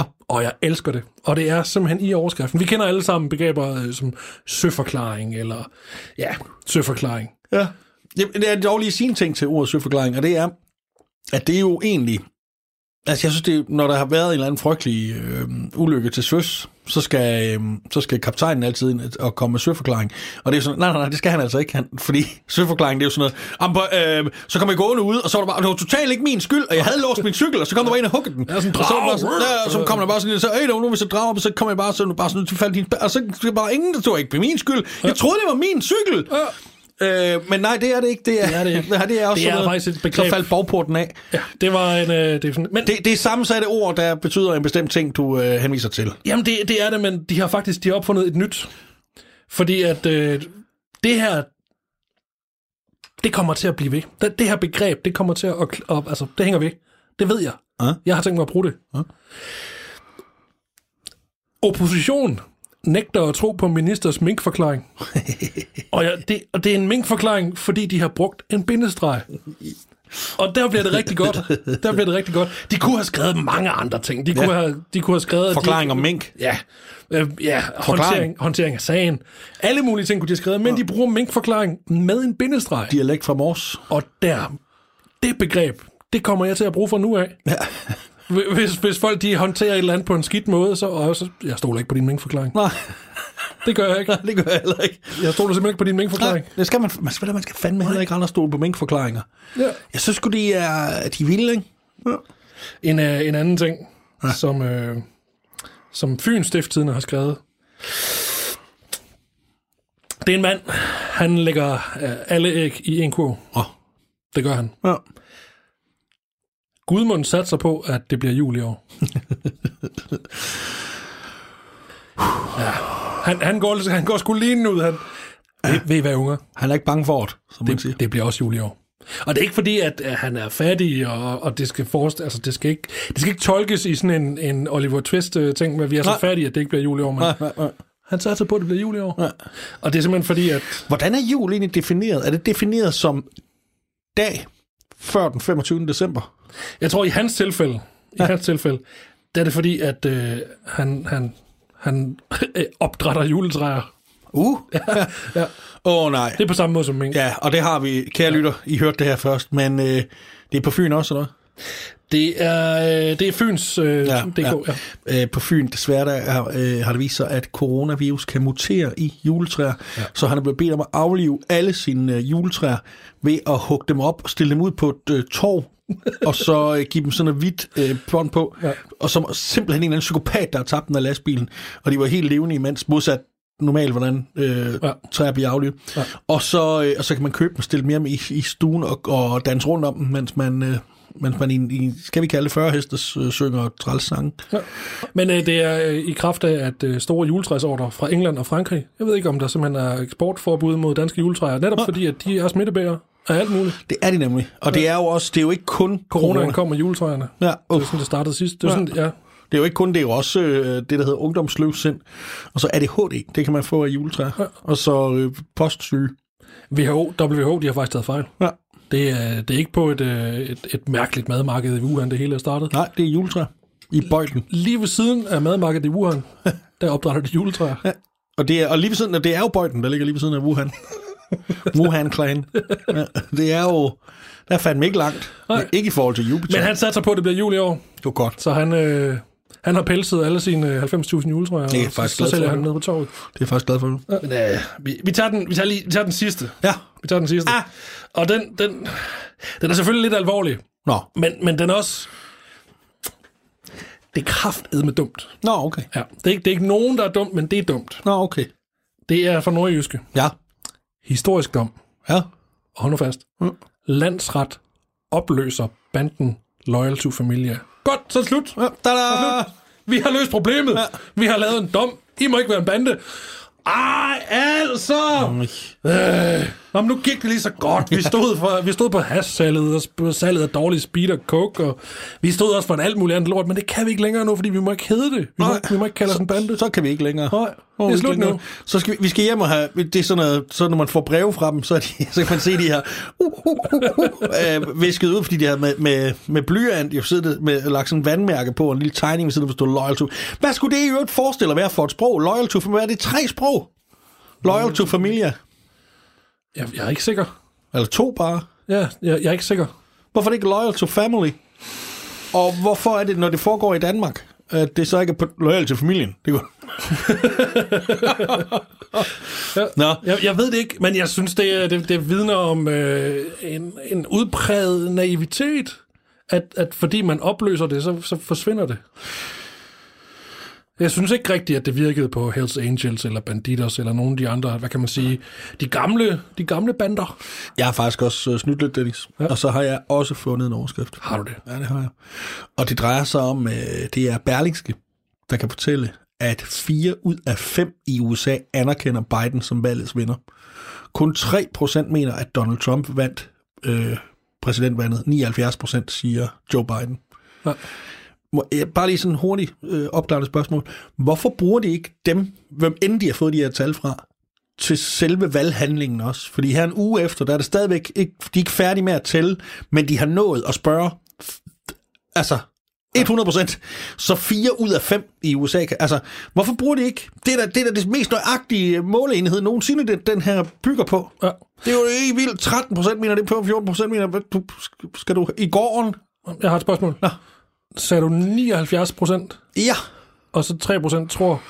Ja. Og jeg elsker det. Og det er simpelthen i overskriften. Vi kender alle sammen begreber øh, som søforklaring, eller ja, søforklaring. Ja. Det, det er dog lige sin ting til ordet søforklaring, og det er, at det er jo egentlig... Altså, jeg synes, det når der har været en eller anden frygtelig øh, ulykke til søs, så skal, øh, så skal kaptajnen altid ind og komme med søforklaring. Og det er sådan, nej, nej, nej, det skal han altså ikke, han, fordi søforklaring, det er jo sådan noget, "Am, øh, så kom jeg gående ud, og så var det bare, det var totalt ikke min skyld, og jeg havde låst min cykel, og så kom der bare en og huggede den. Ja, sådan og så, var der sådan, og så kom der bare sådan, så, hey, nu hvis jeg drager op, så kom jeg bare sådan, bare sådan, til faldt din, og så var der bare ingen, der tog ikke på min skyld. Jeg troede, det var min cykel. Ja. Øh, men nej, det er det ikke. Det er Det er det ikke. Nej, det er også Det er noget, faktisk et begreb. Så faldt bagporten af. Ja, det var en... Øh, det er men Det, det er sammensatte ord, der betyder en bestemt ting, du øh, henviser til. Jamen, det, det er det, men de har faktisk de har opfundet et nyt. Fordi at øh, det her, det kommer til at blive ved. Det, det her begreb, det kommer til at, at, altså, det hænger ved. Det ved jeg. Ja. Jeg har tænkt mig at bruge det. Opposition nægter at tro på ministers minkforklaring. og, ja, det, og det er en minkforklaring, fordi de har brugt en bindestreg. Og der bliver det rigtig godt. Der bliver det rigtig godt. De kunne have skrevet mange andre ting. De kunne, Ja. have, de kunne have skrevet... Forklaring de, om mink. Ja, øh, ja håndtering, håndtering af sagen. Alle mulige ting kunne de have skrevet, men de bruger minkforklaring med en bindestreg. Dialekt fra Mors. Og der, det begreb, det kommer jeg til at bruge fra nu af. Ja. Hvis, hvis folk de håndterer et eller andet på en skidt måde, så, og så jeg stoler ikke på din minkforklaring. Nej, Det gør jeg ikke. det gør jeg heller ikke. Jeg stoler simpelthen ikke på din minkforklaring. Nej, det skal man, man, skal, man skal fandme heller ikke og stole på minkforklaringer. Ja. Jeg synes sgu, de er, de er vilde, ikke? Ja. En, uh, en anden ting, ja. som, uh, som Fyns Stifttidende har skrevet. Det er en mand, han lægger uh, alle æg i en kurv. Åh. Det gør han. Ja. Gudmund satser på, at det bliver jul i år. ja. Han, han, går, han går sgu lige ud, han. Ved, ved I hvad, unger? Han er ikke bange for det, som man siger. Det, det bliver også jul i år. Og det er ikke fordi, at, at han er fattig, og, og det skal forest, altså det skal ikke, det skal ikke tolkes i sådan en, en Oliver Twist-ting, med at vi er så Nej. fattige, at det ikke bliver jul i år. Men Nej, nej, nej. han satser på, at det bliver jul i år. Ja. Og det er simpelthen fordi, at Hvordan er jul egentlig defineret? Er det defineret som dag før den 25. december? Jeg tror, i hans tilfælde, i ja. hans tilfælde, der er det fordi, at øh, han, han, han øh, opdrætter juletræer. Uh. Ja, Åh oh, nej. det er på samme måde som mink. Ja, og det har vi, kære lytter, I hørte det her først, men øh, det er på Fyn også, eller? Det er, øh, det er Fyns øh, ja, DK, ja. ja. Øh, på Fyn, desværre, der er, øh, har det vist sig, at coronavirus kan mutere i juletræer, ja. så han er blevet bedt om at aflive alle sine øh, juletræer ved at hugge dem op og stille dem ud på et øh, torv, og så øh, give dem sådan et hvidt øh, bånd på, Ja. og som simpelthen en eller anden psykopat, der har tabt den af lastbilen, og de var helt levende imens, modsat normalt, hvordan øh, Ja. træer bliver aflivet. Ja. Og, så, øh, og så kan man købe dem og stille hjem i, i stuen og, og danse rundt om dem, mens man, øh, mens man i, i, skal vi kalde det 40 hestes øh, synger trælsange. Ja. Men øh, det er øh, i kraft af, at øh, store juletræsorder fra England og Frankrig, jeg ved ikke, om der simpelthen er eksportforbud mod danske juletræer, netop Ja. fordi, at de er smittebærere af alt muligt. Det er de nemlig. Og det er jo også, det er jo ikke kun Coronaen corona. kom med juletræerne. Ja, Det uh, er sådan, det startede sidst. Det er Ja. sådan, ja. det er jo ikke kun, det er jo også øh, det, der hedder ungdomsløvsind. Og så ADHD, det kan man få af juletræ. Ja. Og så øh, postsyge. WHO, WHO, de har faktisk taget fejl. Ja. Det er, det er ikke på et, øh, et, et mærkeligt madmarked i Wuhan, det hele er startet. Nej, det er juletræ. I bøjden. Lige ved siden af madmarkedet i Wuhan, der opdrætter de juletræer. Ja. Og, det er, og lige ved siden af, det er jo bøjden, der ligger lige ved siden af Wuhan. Wuhan-klan. Ja, det er jo, der er fandme ikke langt. Nej. Ikke i forhold til Jupiter. Men han satser på, at det bliver jul i år, det var godt. så han, øh, han har pelset alle sine øh, 90.000 juletræer, Det er faktisk så, glad så sælger han ned på torvet. Det er jeg faktisk glad for nu. Men, øh, vi, vi, tager den, vi, tager lige, vi tager den sidste. Ja. Vi tager den sidste. Ah. Og den, den, den er selvfølgelig lidt alvorlig, Nå. men, men den er også... Det er kraftedme dumt. Nå, okay. Ja, det er, ikke, det er ikke nogen, der er dumt, men det er dumt. Nå, okay. Det er fra Nordjyske. Ja. Historisk dom. Ja. Og hold nu fast. Mm. Landsret opløser banden Loyal to Familia. Godt, så slut. ja. Da-da! Vi har løst problemet. Ja. Vi har lavet en dom. I må ikke være en bande. Ej, altså! Øh. Nå, men nu gik det lige så godt. Vi stod, for, vi stod på hashsalget og salget af dårlig speed og coke, og vi stod også for en alt muligt andet lort, men det kan vi ikke længere nu, fordi vi må ikke hedde det. Vi, må, Nej. vi må ikke kalde os en bande. Så kan vi ikke længere. Nej, det er slut nu. Så skal vi, vi skal hjem og have, det er sådan noget, så når man får breve fra dem, så, de, så kan man se de her uh, uh, uh, uh, uh, visket ud, fordi de har med, med, med blyant, jo siddet med lagt sådan en vandmærke på, og en lille tegning ved siden af, der stod loyal to. Hvad skulle det i øvrigt forestille at være for et sprog? Loyal to, hvad er det? Tre sprog? Loyal to familia. Jeg, jeg er ikke sikker. Eller to bare. Ja, jeg, jeg er ikke sikker. Hvorfor er det ikke loyal to family? Og hvorfor er det, når det foregår i Danmark, at det så ikke er loyal til familien? Det går. Nå, Jeg, jeg ved det ikke, men jeg synes, det, er- det, det vidner om øh, en, en udpræget naivitet, at, at fordi man opløser det, så, så forsvinder det. Jeg synes ikke rigtigt, at det virkede på Hells Angels eller Banditos eller nogle af de andre, hvad kan man sige, de gamle, de gamle bander. jeg har faktisk også uh, snydt lidt, Dennis. Ja. Og så har jeg også fundet en overskrift. Har du det? Ja, det har jeg. Og det drejer sig om, uh, det er Berlingske, der kan fortælle, at fire ud af fem i USA anerkender Biden som valgets vinder. Kun 3% mener, at Donald Trump vandt øh, præsidentvalget. 79% siger Joe Biden. Ja. Bare lige sådan hurtigt øh, opklarende spørgsmål. Hvorfor bruger de ikke dem, hvem end de har fået de her tal fra, til selve valghandlingen også? Fordi her en uge efter, der er det stadigvæk ikke, de er ikke færdige med at tælle, men de har nået at spørge, altså 100 procent, så fire ud af fem i USA altså, hvorfor bruger de ikke, det er da det, er da det mest nøjagtige måleenhed nogensinde, den, den her bygger på. Ja. Det er jo ikke vildt, 13 procent mener det på, 14 procent mener, hvad, du, skal du i gården? Jeg har et spørgsmål. Nå. Sagde du 79 procent, Ja, og så 3 procent tror.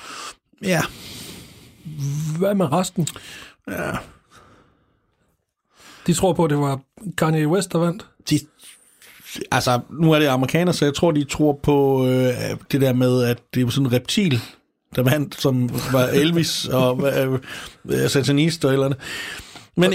ja, Hvad med resten? ja. De tror på, at det var Kanye West, der vandt. de, altså, nu er det amerikanere, så jeg tror, de tror på øh, det der med, at det var sådan en reptil, der vandt, som var Elvis og øh, øh, satanist og eller andet. Men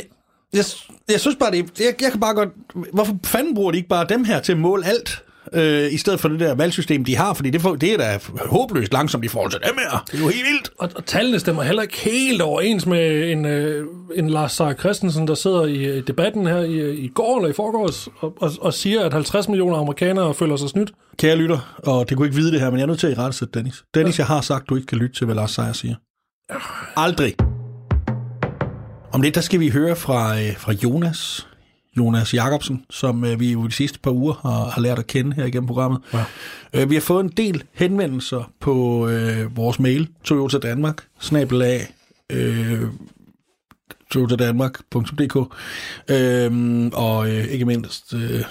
jeg, jeg synes bare, det, jeg, jeg kan bare godt... Hvorfor fanden bruger de ikke bare dem her til at måle alt? Øh, I stedet for det der valgsystem, de har, fordi det, får, det er da håbløst langsomt i forhold til dem her. Det er jo helt vildt. Og, og tallene stemmer heller ikke helt overens med en, øh, en Lars Seier Christensen, der sidder i øh, debatten her i, i går eller i forgårs, og, og, og siger, at 50 millioner amerikanere føler sig snydt. Kære lytter, og det kunne ikke vide det her, men jeg er nødt til at i rette Dennis. Dennis, jeg har sagt, du ikke kan lytte til, hvad Lars Seier siger. Aldrig. Om det, der skal vi høre fra, øh, fra Jonas. Jonas Jacobsen, som øh, vi jo de sidste par uger har, har lært at kende her igennem programmet. Ja. Øh, vi har fået en del henvendelser på øh, vores mail, Toyota Danmark, snabelag, øh, toyotadanmark.dk, øh, og øh, ikke mindst øh,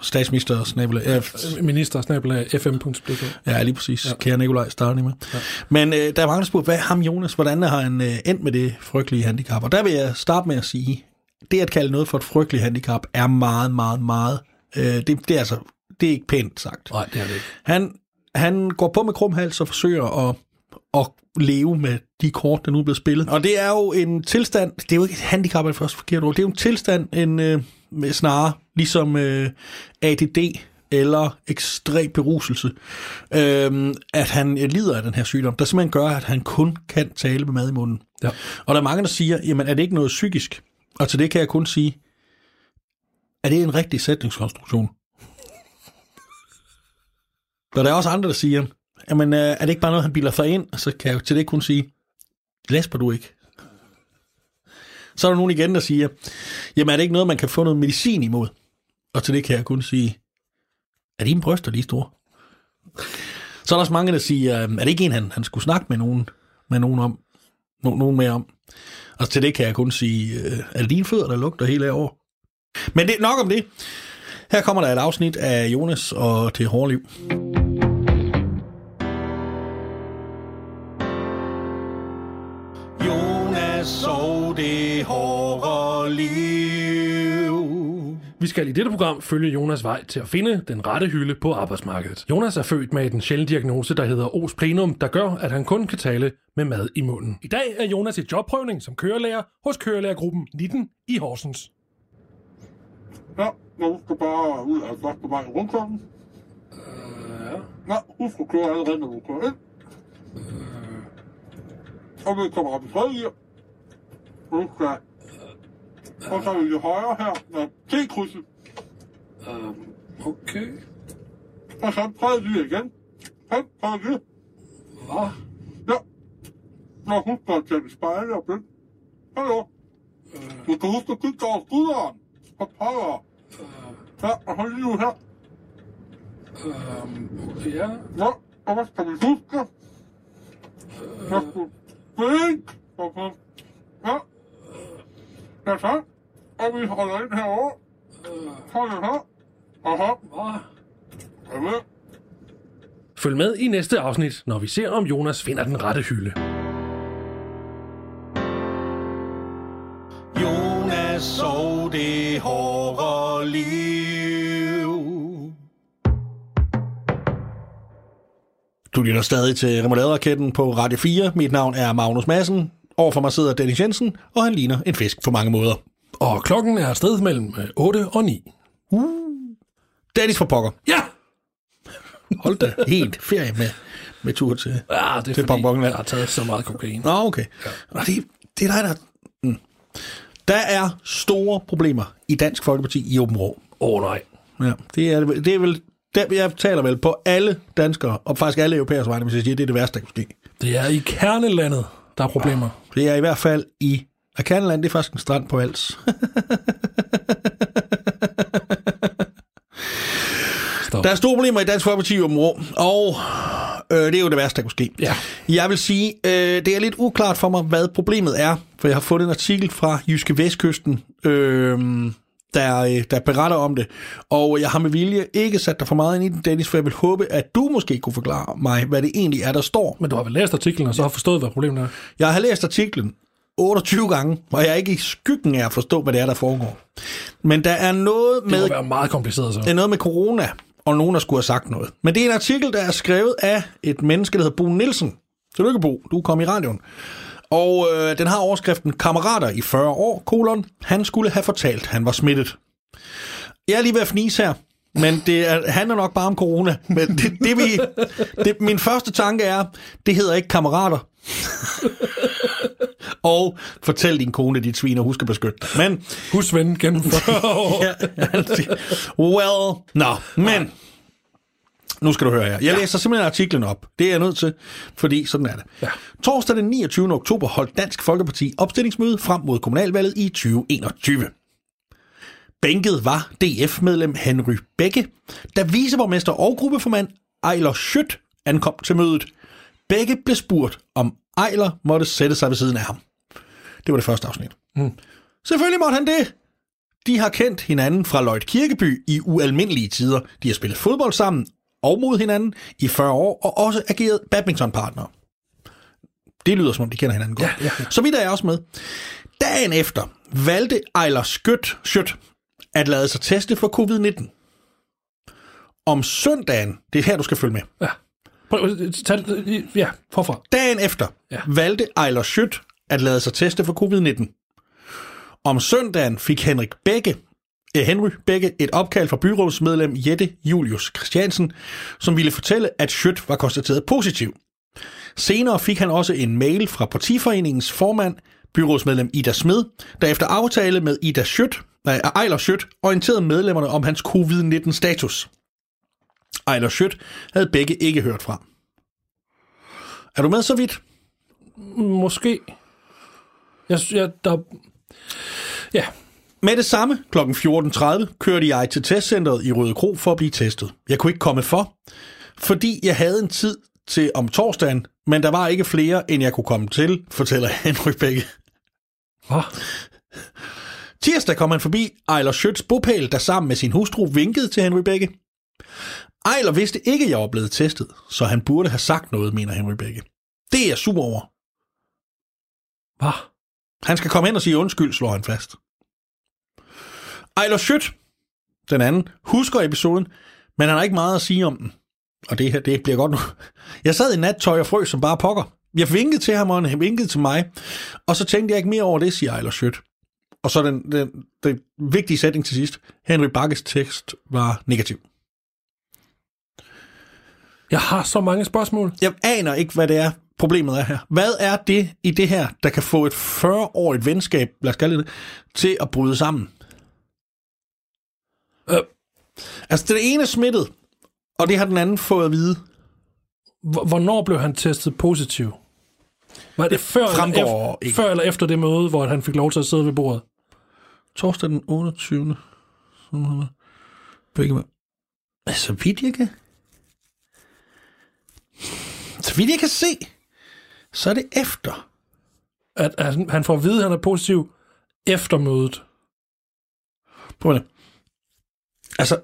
statsminister, snabelag, øh, Minister af fm.dk. Ja, lige præcis. Ja. Kære Nikolaj, starter med. Ja. Men øh, der er mange, der spurgte, hvad ham Jonas? Hvordan har han øh, endt med det frygtelige handicap? Og der vil jeg starte med at sige, det at kalde noget for et frygteligt handicap, er meget, meget, meget... Øh, det, det, er altså, det er ikke pænt sagt. Nej, det er det ikke. Han, han går på med krum hals og forsøger at, at leve med de kort, der nu er blevet spillet. Og det er jo en tilstand, det er jo ikke et handicap, er det første forkert ord, det er jo en tilstand, en, øh, snarere ligesom øh, ADD eller ekstrem beruselse, øh, at han øh, lider af den her sygdom, der simpelthen gør, at han kun kan tale med mad i munden. Ja. Og der er mange, der siger, jamen er det ikke noget psykisk? Og til det kan jeg kun sige, er det en rigtig sætningskonstruktion? Og der er også andre, der siger, jamen øh, er det ikke bare noget, han bilder sig ind? Så kan jeg til det kun sige, læsper du ikke? Så er der nogen igen, der siger, jamen er det ikke noget, man kan få noget medicin imod? Og til det kan jeg kun sige, er dine bryster lige store? Så er der også mange, der siger, er det ikke en, han, han skulle snakke med nogen, med nogen om? No, nogen med om? Og til det kan jeg kun sige, øh, er det dine fødder, der lugter hele af år? Men det er nok om det. Her kommer der et afsnit af Jonas og til Hårliv. Jonas og det hårde liv. Vi skal i dette program følge Jonas vej til at finde den rette hylde på arbejdsmarkedet. Jonas er født med en sjælden diagnose, der hedder os plenum, der gør, at han kun kan tale med mad i munden. I dag er Jonas i jobprøvning som kørelærer hos kørelærergruppen 19 i Horsens. Ja, nu skal bare ud af først på vej rundklokken. Ja. Ja, husk at køre allerede, når du kører ind. Og vi kommer op i tredje gear. Du skal... Og så vi til højre her, med T-krydset. Okay. Og så tredje gear igen. Hen, tredje gear. Hvad? Ja. Nå, husk at tage det spejle og blind. Hallo. Du skal huske at kigge over skulderen. Og højre. Ja, og så lige ud her. Okay, ja. Ja, og hvad skal vi huske? Jeg skal blink. Okay. Ja. Ja, så. Og vi holder ind herovre. Holder her. Aha. Hvad? Er med? Følg med i næste afsnit, når vi ser, om Jonas finder den rette hylde. Jonas og det hårde liv. Du lytter stadig til Remoulade-raketten på Radio 4. Mit navn er Magnus Madsen. Overfor mig sidder Dennis Jensen, og han ligner en fisk på mange måder. Og klokken er sted mellem øh, 8 og 9. Dennis for pokker. Ja! Hold da helt ferie med, med tur til... Ja, det er Til fordi, jeg har taget så meget kokain. Nå, okay. Ja. Det, det er dig, der... Mm. Der er store problemer i Dansk Folkeparti i Åben. Åh oh, nej. Ja, det er, det er vel... Der, jeg taler vel på alle danskere, og faktisk alle europæers vegne, hvis jeg siger, det er det værste, der kan ske. Det er i kernelandet, der er problemer. Det er i hvert fald i Akanland, det er faktisk en strand på Als. Stop. Der er store problemer i Dansk Folkeparti om rå, og øh, det er jo det værste, der kunne ske. Ja. Jeg vil sige, øh, det er lidt uklart for mig, hvad problemet er, for jeg har fundet en artikel fra Jyske Vestkysten, øh, der, øh, der beretter om det, og jeg har med vilje ikke sat dig for meget ind i den, Dennis, for jeg vil håbe, at du måske kunne forklare mig, hvad det egentlig er, der står. Men du har vel læst artiklen, og så har forstået, hvad problemet er? Jeg har læst artiklen 28 gange, og jeg er ikke i skyggen af at forstå, hvad det er, der foregår. Men der er noget Det må med være meget kompliceret så. det er noget med corona, og nogen, der skulle have sagt noget. Men det er en artikel, der er skrevet af et menneske, der hedder Bo Nielsen. Tillykke, Bo. Du kom i radioen. Og øh, den har overskriften Kammerater i 40 år, kolon. Han skulle have fortalt, han var smittet. Jeg er lige ved at fnise her, men det er, handler nok bare om corona. Men det, det, vi, det, min første tanke er, det hedder ikke kammerater. og fortæl din kone, dit svin, og husk at beskytte dig. Men Husk ven gennem 40 år. ja, altså, well, nå, men nu skal du høre her. Jeg læser simpelthen artiklen op. Det er jeg nødt til, fordi sådan er det. Ja. Torsdag den 29. oktober holdt Dansk Folkeparti opstillingsmøde frem mod kommunalvalget i 2021. Bænket var DF-medlem Henry Bække, da viceborgmester og gruppeformand Ejler Schødt ankom til mødet. Begge blev spurgt, om Ejler måtte sætte sig ved siden af ham. Det var det første afsnit. Mm. Selvfølgelig måtte han det. De har kendt hinanden fra Lloyd Kirkeby i ualmindelige tider. De har spillet fodbold sammen og mod hinanden i 40 år, og også ageret badmintonpartnere. Det lyder som om, de kender hinanden godt. Ja, ja. Så vidt er jeg også med. Dagen efter valgte Ejler Skødt, Skødt at lade sig teste for covid-19. Om søndagen, det er her, du skal følge med. Ja. Prøv, øh, tag, øh, ja, forfra. Dagen efter Ja. valgte Ejler Schødt at lade sig teste for covid-19. Om søndagen fik Henrik Bække, Henry begge et opkald fra byrådsmedlem Jette Julius Christiansen, som ville fortælle, at Schødt var konstateret positiv. Senere fik han også en mail fra partiforeningens formand, byrådsmedlem Ida Smed, der efter aftale med Ida Schødt, nej, Ejler Schødt orienterede medlemmerne om hans covid-19-status. Ejler Schødt havde begge ikke hørt fra. Er du med så vidt? Måske. Jeg, jeg, der, Ja, med det samme kl. 14.30 kørte jeg til testcenteret i Røde Kro for at blive testet. Jeg kunne ikke komme for, fordi jeg havde en tid til om torsdagen, men der var ikke flere, end jeg kunne komme til, fortæller Henrik Bække. Hvad? Tirsdag kom han forbi Ejler Schøtz bopæl, der sammen med sin hustru vinkede til Henry Bække. Ejler vidste ikke, at jeg var blevet testet, så han burde have sagt noget, mener Henry Bække. Det er jeg sur over. Hvad? Han skal komme hen og sige undskyld, slår han fast. Ejler Schødt, den anden, husker episoden, men han har ikke meget at sige om den. Og det her, det bliver godt nu. Jeg sad i nattøj og frøs som bare pokker. Jeg vinkede til ham, og han vinkede til mig. Og så tænkte jeg ikke mere over det, siger Ejler Schødt. Og så den, den, den vigtige sætning til sidst. Henry Bakkes tekst var negativ. Jeg har så mange spørgsmål. Jeg aner ikke, hvad det er, problemet er her. Hvad er det i det her, der kan få et 40-årigt venskab, lad os kalde det, til at bryde sammen? Øh, Altså, den ene er smittet, og det har den anden fået at vide. Hvor- Hvornår blev han testet positiv? Var det før eller, efter, ikke. før eller efter det møde, hvor han fik lov til at sidde ved bordet? Torsdag den 28. Begge med. Så vidt jeg kan... Så vidt jeg kan se, så er det efter. At, at han- får at vide, at han er positiv efter mødet. Prøv at Altså...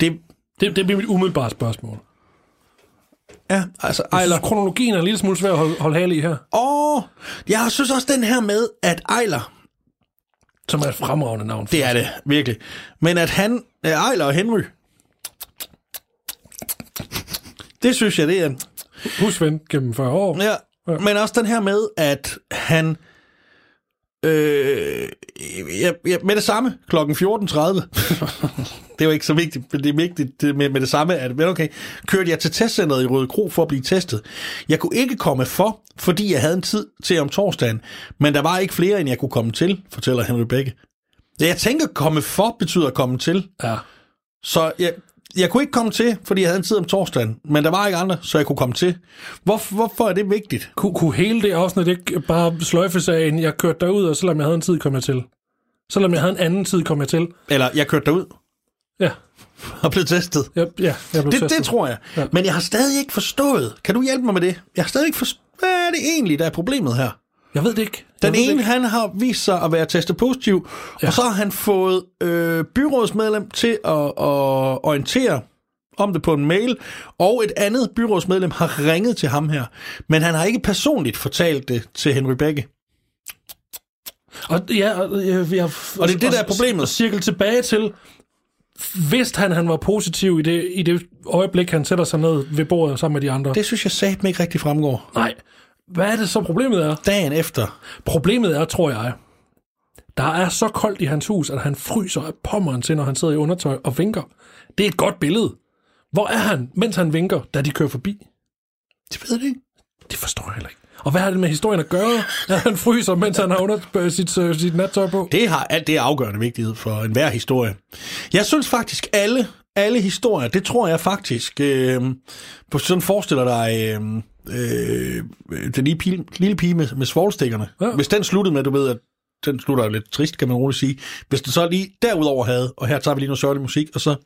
Det, Det, det bliver mit umiddelbare spørgsmål. ja, altså, Ejler... synes, kronologien er en lille smule svær at holde, holde hale i her, Åh, jeg synes også den her med, at Ejler, som er et fremragende navn. det er det virkelig, men at han, Ejler og Henry, det synes jeg, det er, Husven gennem 40 år. ja, men også den her med, at han, øh, ja, ja, med det samme, klokken 14.30, det var ikke så vigtigt, men det er vigtigt det med, med det samme, at, men okay, kørte jeg til testcenteret i Røde Kro for at blive testet. Jeg kunne ikke komme for, fordi jeg havde en tid til om torsdagen, men der var ikke flere, end jeg kunne komme til, fortæller Henry Bække. Jeg tænker, komme for betyder komme til, Ja. så jeg, jeg kunne ikke komme til, fordi jeg havde en tid om torsdagen, men der var ikke andre, så jeg kunne komme til. Hvor, hvorfor er det vigtigt? Kunne, kunne hele det afsnit ikke bare sløjfes af, en jeg kørte derud, og selvom jeg havde en tid, kom jeg til? Selvom jeg havde en anden tid, kom jeg til? Eller jeg kørte derud Ja, og blev testet. jeg, ja jeg blev Det, testet. det tror jeg. Ja. Ja. Men jeg har stadig ikke forstået. Kan du hjælpe mig med det? Jeg har stadig ikke forstået. Hvad er det egentlig, der er problemet her? Jeg ved det ikke. Den jeg ene, ikke. han har vist sig at være testet positiv, ja. og så har han fået øh, byrådsmedlem til at, at orientere om det på en mail, og et andet byrådsmedlem har ringet til ham her, men han har ikke personligt fortalt det til Henry Bække. Og, ja, og, jeg, jeg, Og det er det, der er problemet. Og cirkel tilbage til, vidste han, han var positiv i det, i det øjeblik, han sætter sig ned ved bordet sammen med de andre? Det synes jeg satme ikke rigtig fremgår. Nej. Hvad er det så problemet er? Dagen efter. Problemet er, tror jeg, der er så koldt i hans hus, at han fryser af pommeren til, når han sidder i undertøj og vinker. Det er et godt billede. Hvor er han, mens han vinker, da de kører forbi? Det ved jeg ikke. Det forstår jeg heller ikke. Og hvad har det med historien at gøre, at han fryser, mens han har under øh, sit, øh, sit nattøj på? Det har alt det er afgørende vigtighed for enhver historie. Jeg synes faktisk, alle, alle historier, det tror jeg faktisk, øh, på sådan forestiller dig, øh, øh, den lille pige, lille pige med, med svoglstikkerne. Ja. Hvis den sluttede med, du ved, at den slutter jo lidt trist, kan man roligt sige. Hvis den så lige derudover havde, og her tager vi lige noget sørgelig musik, og så,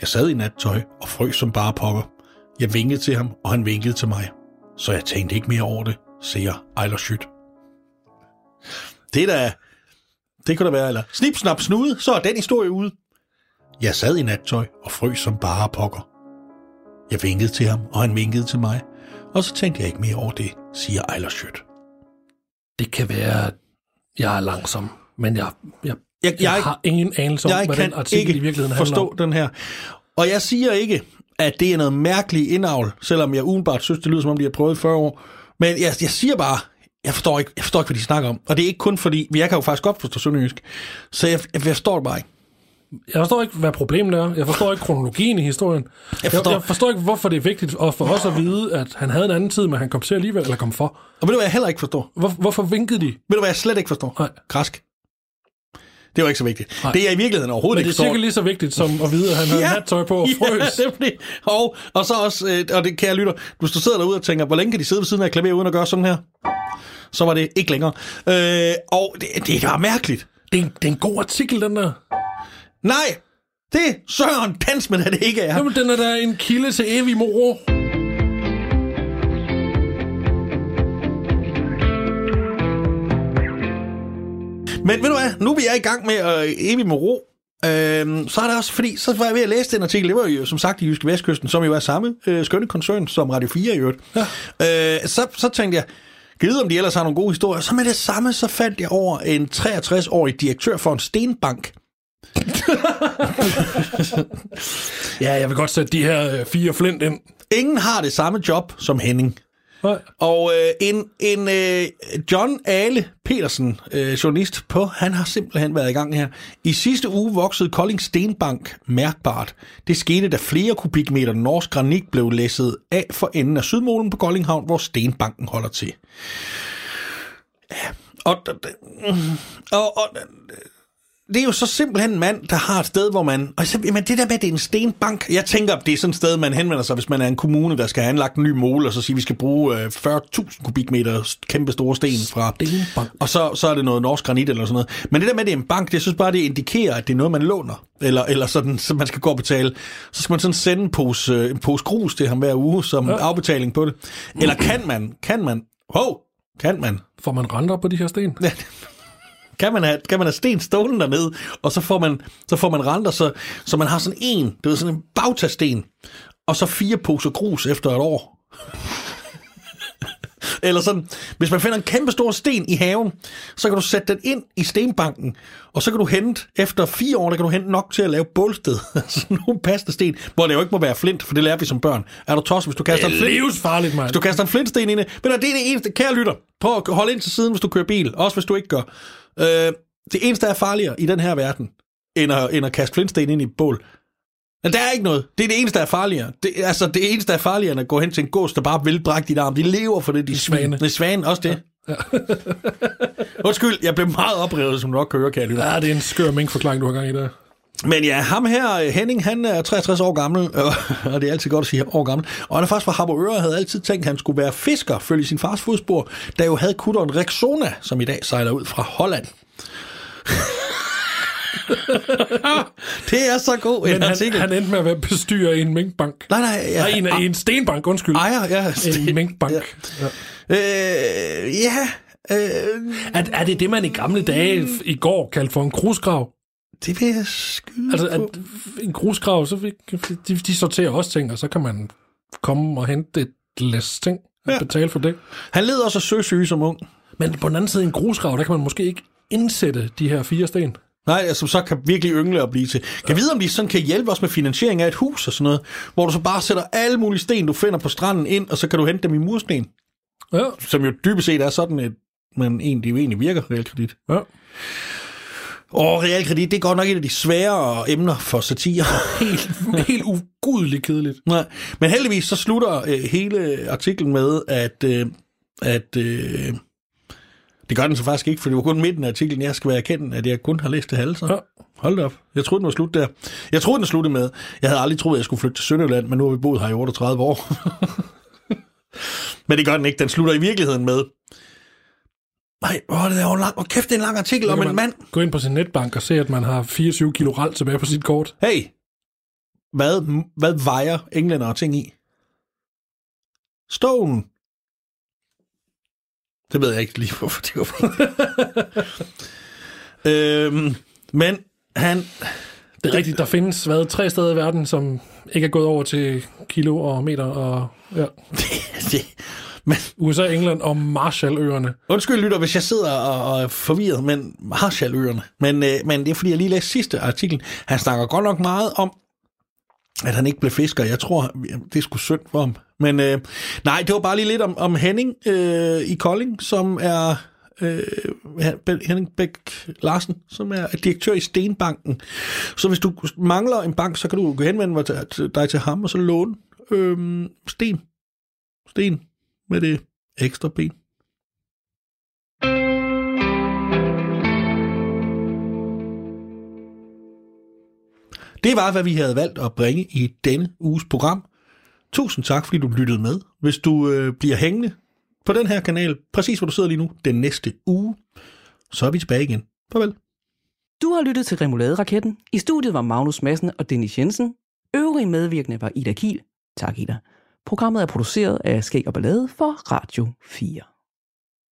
jeg sad i nattøj og frøs som bare pokker. Jeg vinkede til ham, og han vinkede til mig. Så jeg tænkte ikke mere over det, siger Ejler Schütt. Det er da... Det kunne da være, eller snip, snap, snude, så er den historie ude. Jeg sad i nattøj og frøs som bare pokker. Jeg vinkede til ham, og han vinkede til mig. Og så tænkte jeg ikke mere over det, siger Ejler Schødt. Det kan være, at jeg er langsom, men jeg, jeg, Jeg, jeg, jeg har ingen anelse om, jeg hvad kan den artikel ikke i virkeligheden forstå handler om. den her. Og jeg siger ikke, at det er noget mærkeligt indavl, selvom jeg udenbart synes, det lyder som om, de har prøvet i 40 år. Men jeg, jeg siger bare, jeg forstår, ikke, jeg forstår ikke, hvad de snakker om. Og det er ikke kun fordi, jeg kan jo faktisk godt forstå sønderjysk, så jeg, jeg forstår det bare ikke. Jeg forstår ikke, hvad problemet er. Jeg forstår ikke kronologien i historien. Jeg forstår- jeg, jeg forstår ikke, hvorfor det er vigtigt at for os at vide, at han havde en anden tid, men han kom til alligevel, eller kom for. Og ved du, hvad jeg heller ikke forstår? Hvor, hvorfor vinkede de? Ved du, hvad jeg slet ikke forstår? Nej. Græsk. Det var ikke så vigtigt. Nej. Det er i virkeligheden overhovedet Men det er ikke cirka lige så vigtigt som at vide, at han havde ja, nattøj på og frøs. Ja, nemlig. Og, og så også, øh, og det kan jeg lytte, hvis du sidder derude og tænker, hvor længe kan de sidde ved siden af et klaver uden at gøre sådan her? så var det ikke længere. Øh, og det, det var mærkeligt. Det er, en, det er en god artikel, den der. Nej, det Søren Dansman er det ikke er. Jamen, den er da en kilde til evig moro. Men ved du hvad, nu er vi er i gang med øh, evig med ro. Øhm, så er det også, fordi så var jeg ved at læse den artikel, det var jo som sagt i Jyske Vestkysten, som jo er samme øh, skønne koncern som Radio 4 i øvrigt. Ja. Øh, så, så tænkte jeg, givet om de ellers har nogle gode historier, så med det samme, så fandt jeg over en 63-årig direktør for en stenbank. Ja, jeg vil godt sætte de her øh, fire flint ind. Ingen har det samme job som Henning. Nej. Og øh, en, en øh, John Ale Petersen, øh, journalist på, han har simpelthen været i gang her. I sidste uge voksede Kolding Stenbank mærkbart. Det skete, da flere kubikmeter norsk granit blev læsset af for enden af Sydmålen på Kolding Havn, hvor Stenbanken holder til. Ja, og, og, og det er jo så simpelthen en mand, der har et sted, hvor man... Og så, jamen det der med, at det er en stenbank. Jeg tænker, det er sådan et sted, man henvender sig, hvis man er en kommune, der skal have anlagt en ny mål, og så siger, at vi skal bruge øh, 40.000 kubikmeter kæmpe store sten fra... Stenbank. Og så, så er det noget norsk granit eller sådan noget. Men det der med, at det er en bank, det synes bare, det indikerer, at det er noget, man låner. Eller, eller sådan, så man skal gå og betale. Så skal man sådan sende en pose, øh, en pose grus til ham hver uge, som ja. afbetaling på det. Eller kan man, kan man... Hov, kan man Får man renter på de her sten? Ja, kan man have, kan man have sten stående dernede, og så får man, så får man renter, så, så man har sådan en, det er sådan en bagtasten, og så fire poser grus efter et år. Eller sådan, hvis man finder en kæmpe stor sten i haven, så kan du sætte den ind i stenbanken, og så kan du hente, efter fire år, der kan du hente nok til at lave bålsted. altså nogle passende sten, hvor det jo ikke må være flint, for det lærer vi som børn. Er du tosset, hvis du kaster en Det er flint? livsfarligt, mand. Hvis du kaster en flintsten ind i, men det er det eneste, kære lytter, prøv at holde ind til siden, hvis du kører bil, også hvis du ikke gør. Øh, det eneste, der er farligere i den her verden, end at, end at kaste flintsten ind i et bål, men der er ikke noget. Det er det eneste, der er farligere. Det, altså, det eneste, der er farligere, end at gå hen til en gås, der bare vil brække dit arm. De lever for det, de svane. Det er svane, også det. Ja. Undskyld, jeg blev meget oprevet, som du nok kan høre, kære lytter. Ja, det er en skør minkforklaring, du har gang i der. Men ja, ham her, Henning, han er 63 år gammel, og det er altid godt at sige år gammel. Og han er faktisk fra Harboøre og havde altid tænkt, at han skulle være fisker, følge sin fars fodspor, der jo havde kutteren Rexona, som i dag sejler ud fra Holland. det er så god en Men han, artikel. han endte med at være bestyrer i en minkbank. Nej, nej, ja. Nej, en, i en stenbank, undskyld. Ejer, ja. En minkbank. Ja. Ja. Øh, ja. Øh, Er, er det det, man i gamle dage i går kaldte for en grusgrav? Det vil jeg skyde Altså, på. at en grusgrav, så fik, de, de sorterer også ting, og så kan man komme og hente et læs ting og Ja. ja. betale for det. Han led også af søsyge som ung. Men på den anden side, en grusgrav, der kan man måske ikke indsætte de her fire sten. Nej, som så kan virkelig yngle og blive til. Kan jeg vide, om de sådan kan hjælpe os med finansiering af et hus og sådan noget, hvor du så bare sætter alle mulige sten, du finder på stranden ind, og så kan du hente dem i mursten, Ja, som jo dybest set er sådan et, men egentlig jo egentlig virker realkredit. ja. Og realkredit, det er godt nok et af de sværere emner for satire. Helt, helt ugudeligt kedeligt. Nej, men heldigvis så slutter øh, hele artiklen med, at, øh, at øh, det gør den så faktisk ikke, for det var kun midten af artiklen, jeg skal være erkendt, at jeg kun har læst det halve. Så. Ja. Hold da op. Jeg troede, den var slut der. Jeg troede, den sluttede med, jeg havde aldrig troet, at jeg skulle flytte til Sønderjylland, men nu har vi boet her i 38 år. men det gør den ikke. Den slutter i virkeligheden med, nej, åh, det er jo lang, åh, kæft, det er en lang artikel om en man mand. Gå ind på sin netbank og se, at man har 24 kilo ral tilbage på sit kort. Hey, hvad, hvad vejer englænder og ting i? Stone. Det ved jeg ikke lige, hvorfor det var. øhm, men han... Det er rigtigt, der findes hvad, tre steder i verden, som ikke er gået over til kilo og meter. Og, ja. det, men, USA, England og Marshalløerne. undskyld lytter, hvis jeg sidder og, og er forvirret, men Marshalløerne. Men, øh, men det er fordi, jeg lige læste sidste artikel. Han snakker godt nok meget om, at han ikke blev fisker. Jeg tror, det er sgu synd for ham. Men øh, nej, det var bare lige lidt om, om Henning øh, i Kolding, som er øh, Henning Bæk Larsen, som er direktør i Stenbanken. Så hvis du mangler en bank, så kan du henvende dig til, dig til ham, og så låne øh, sten. Sten med det ekstra ben. Det var, hvad vi havde valgt at bringe i denne uges program. Tusind tak, fordi du lyttede med. Hvis du øh, bliver hængende på den her kanal, præcis hvor du sidder lige nu, den næste uge, så er vi tilbage igen. Farvel. Du har lyttet til Remouladeraketten. I studiet var Magnus Madsen og Dennis Jensen. Øvrige medvirkende var Ida Kiel. Tak, Ida. Programmet er produceret af Skæg og Ballade for Radio 4.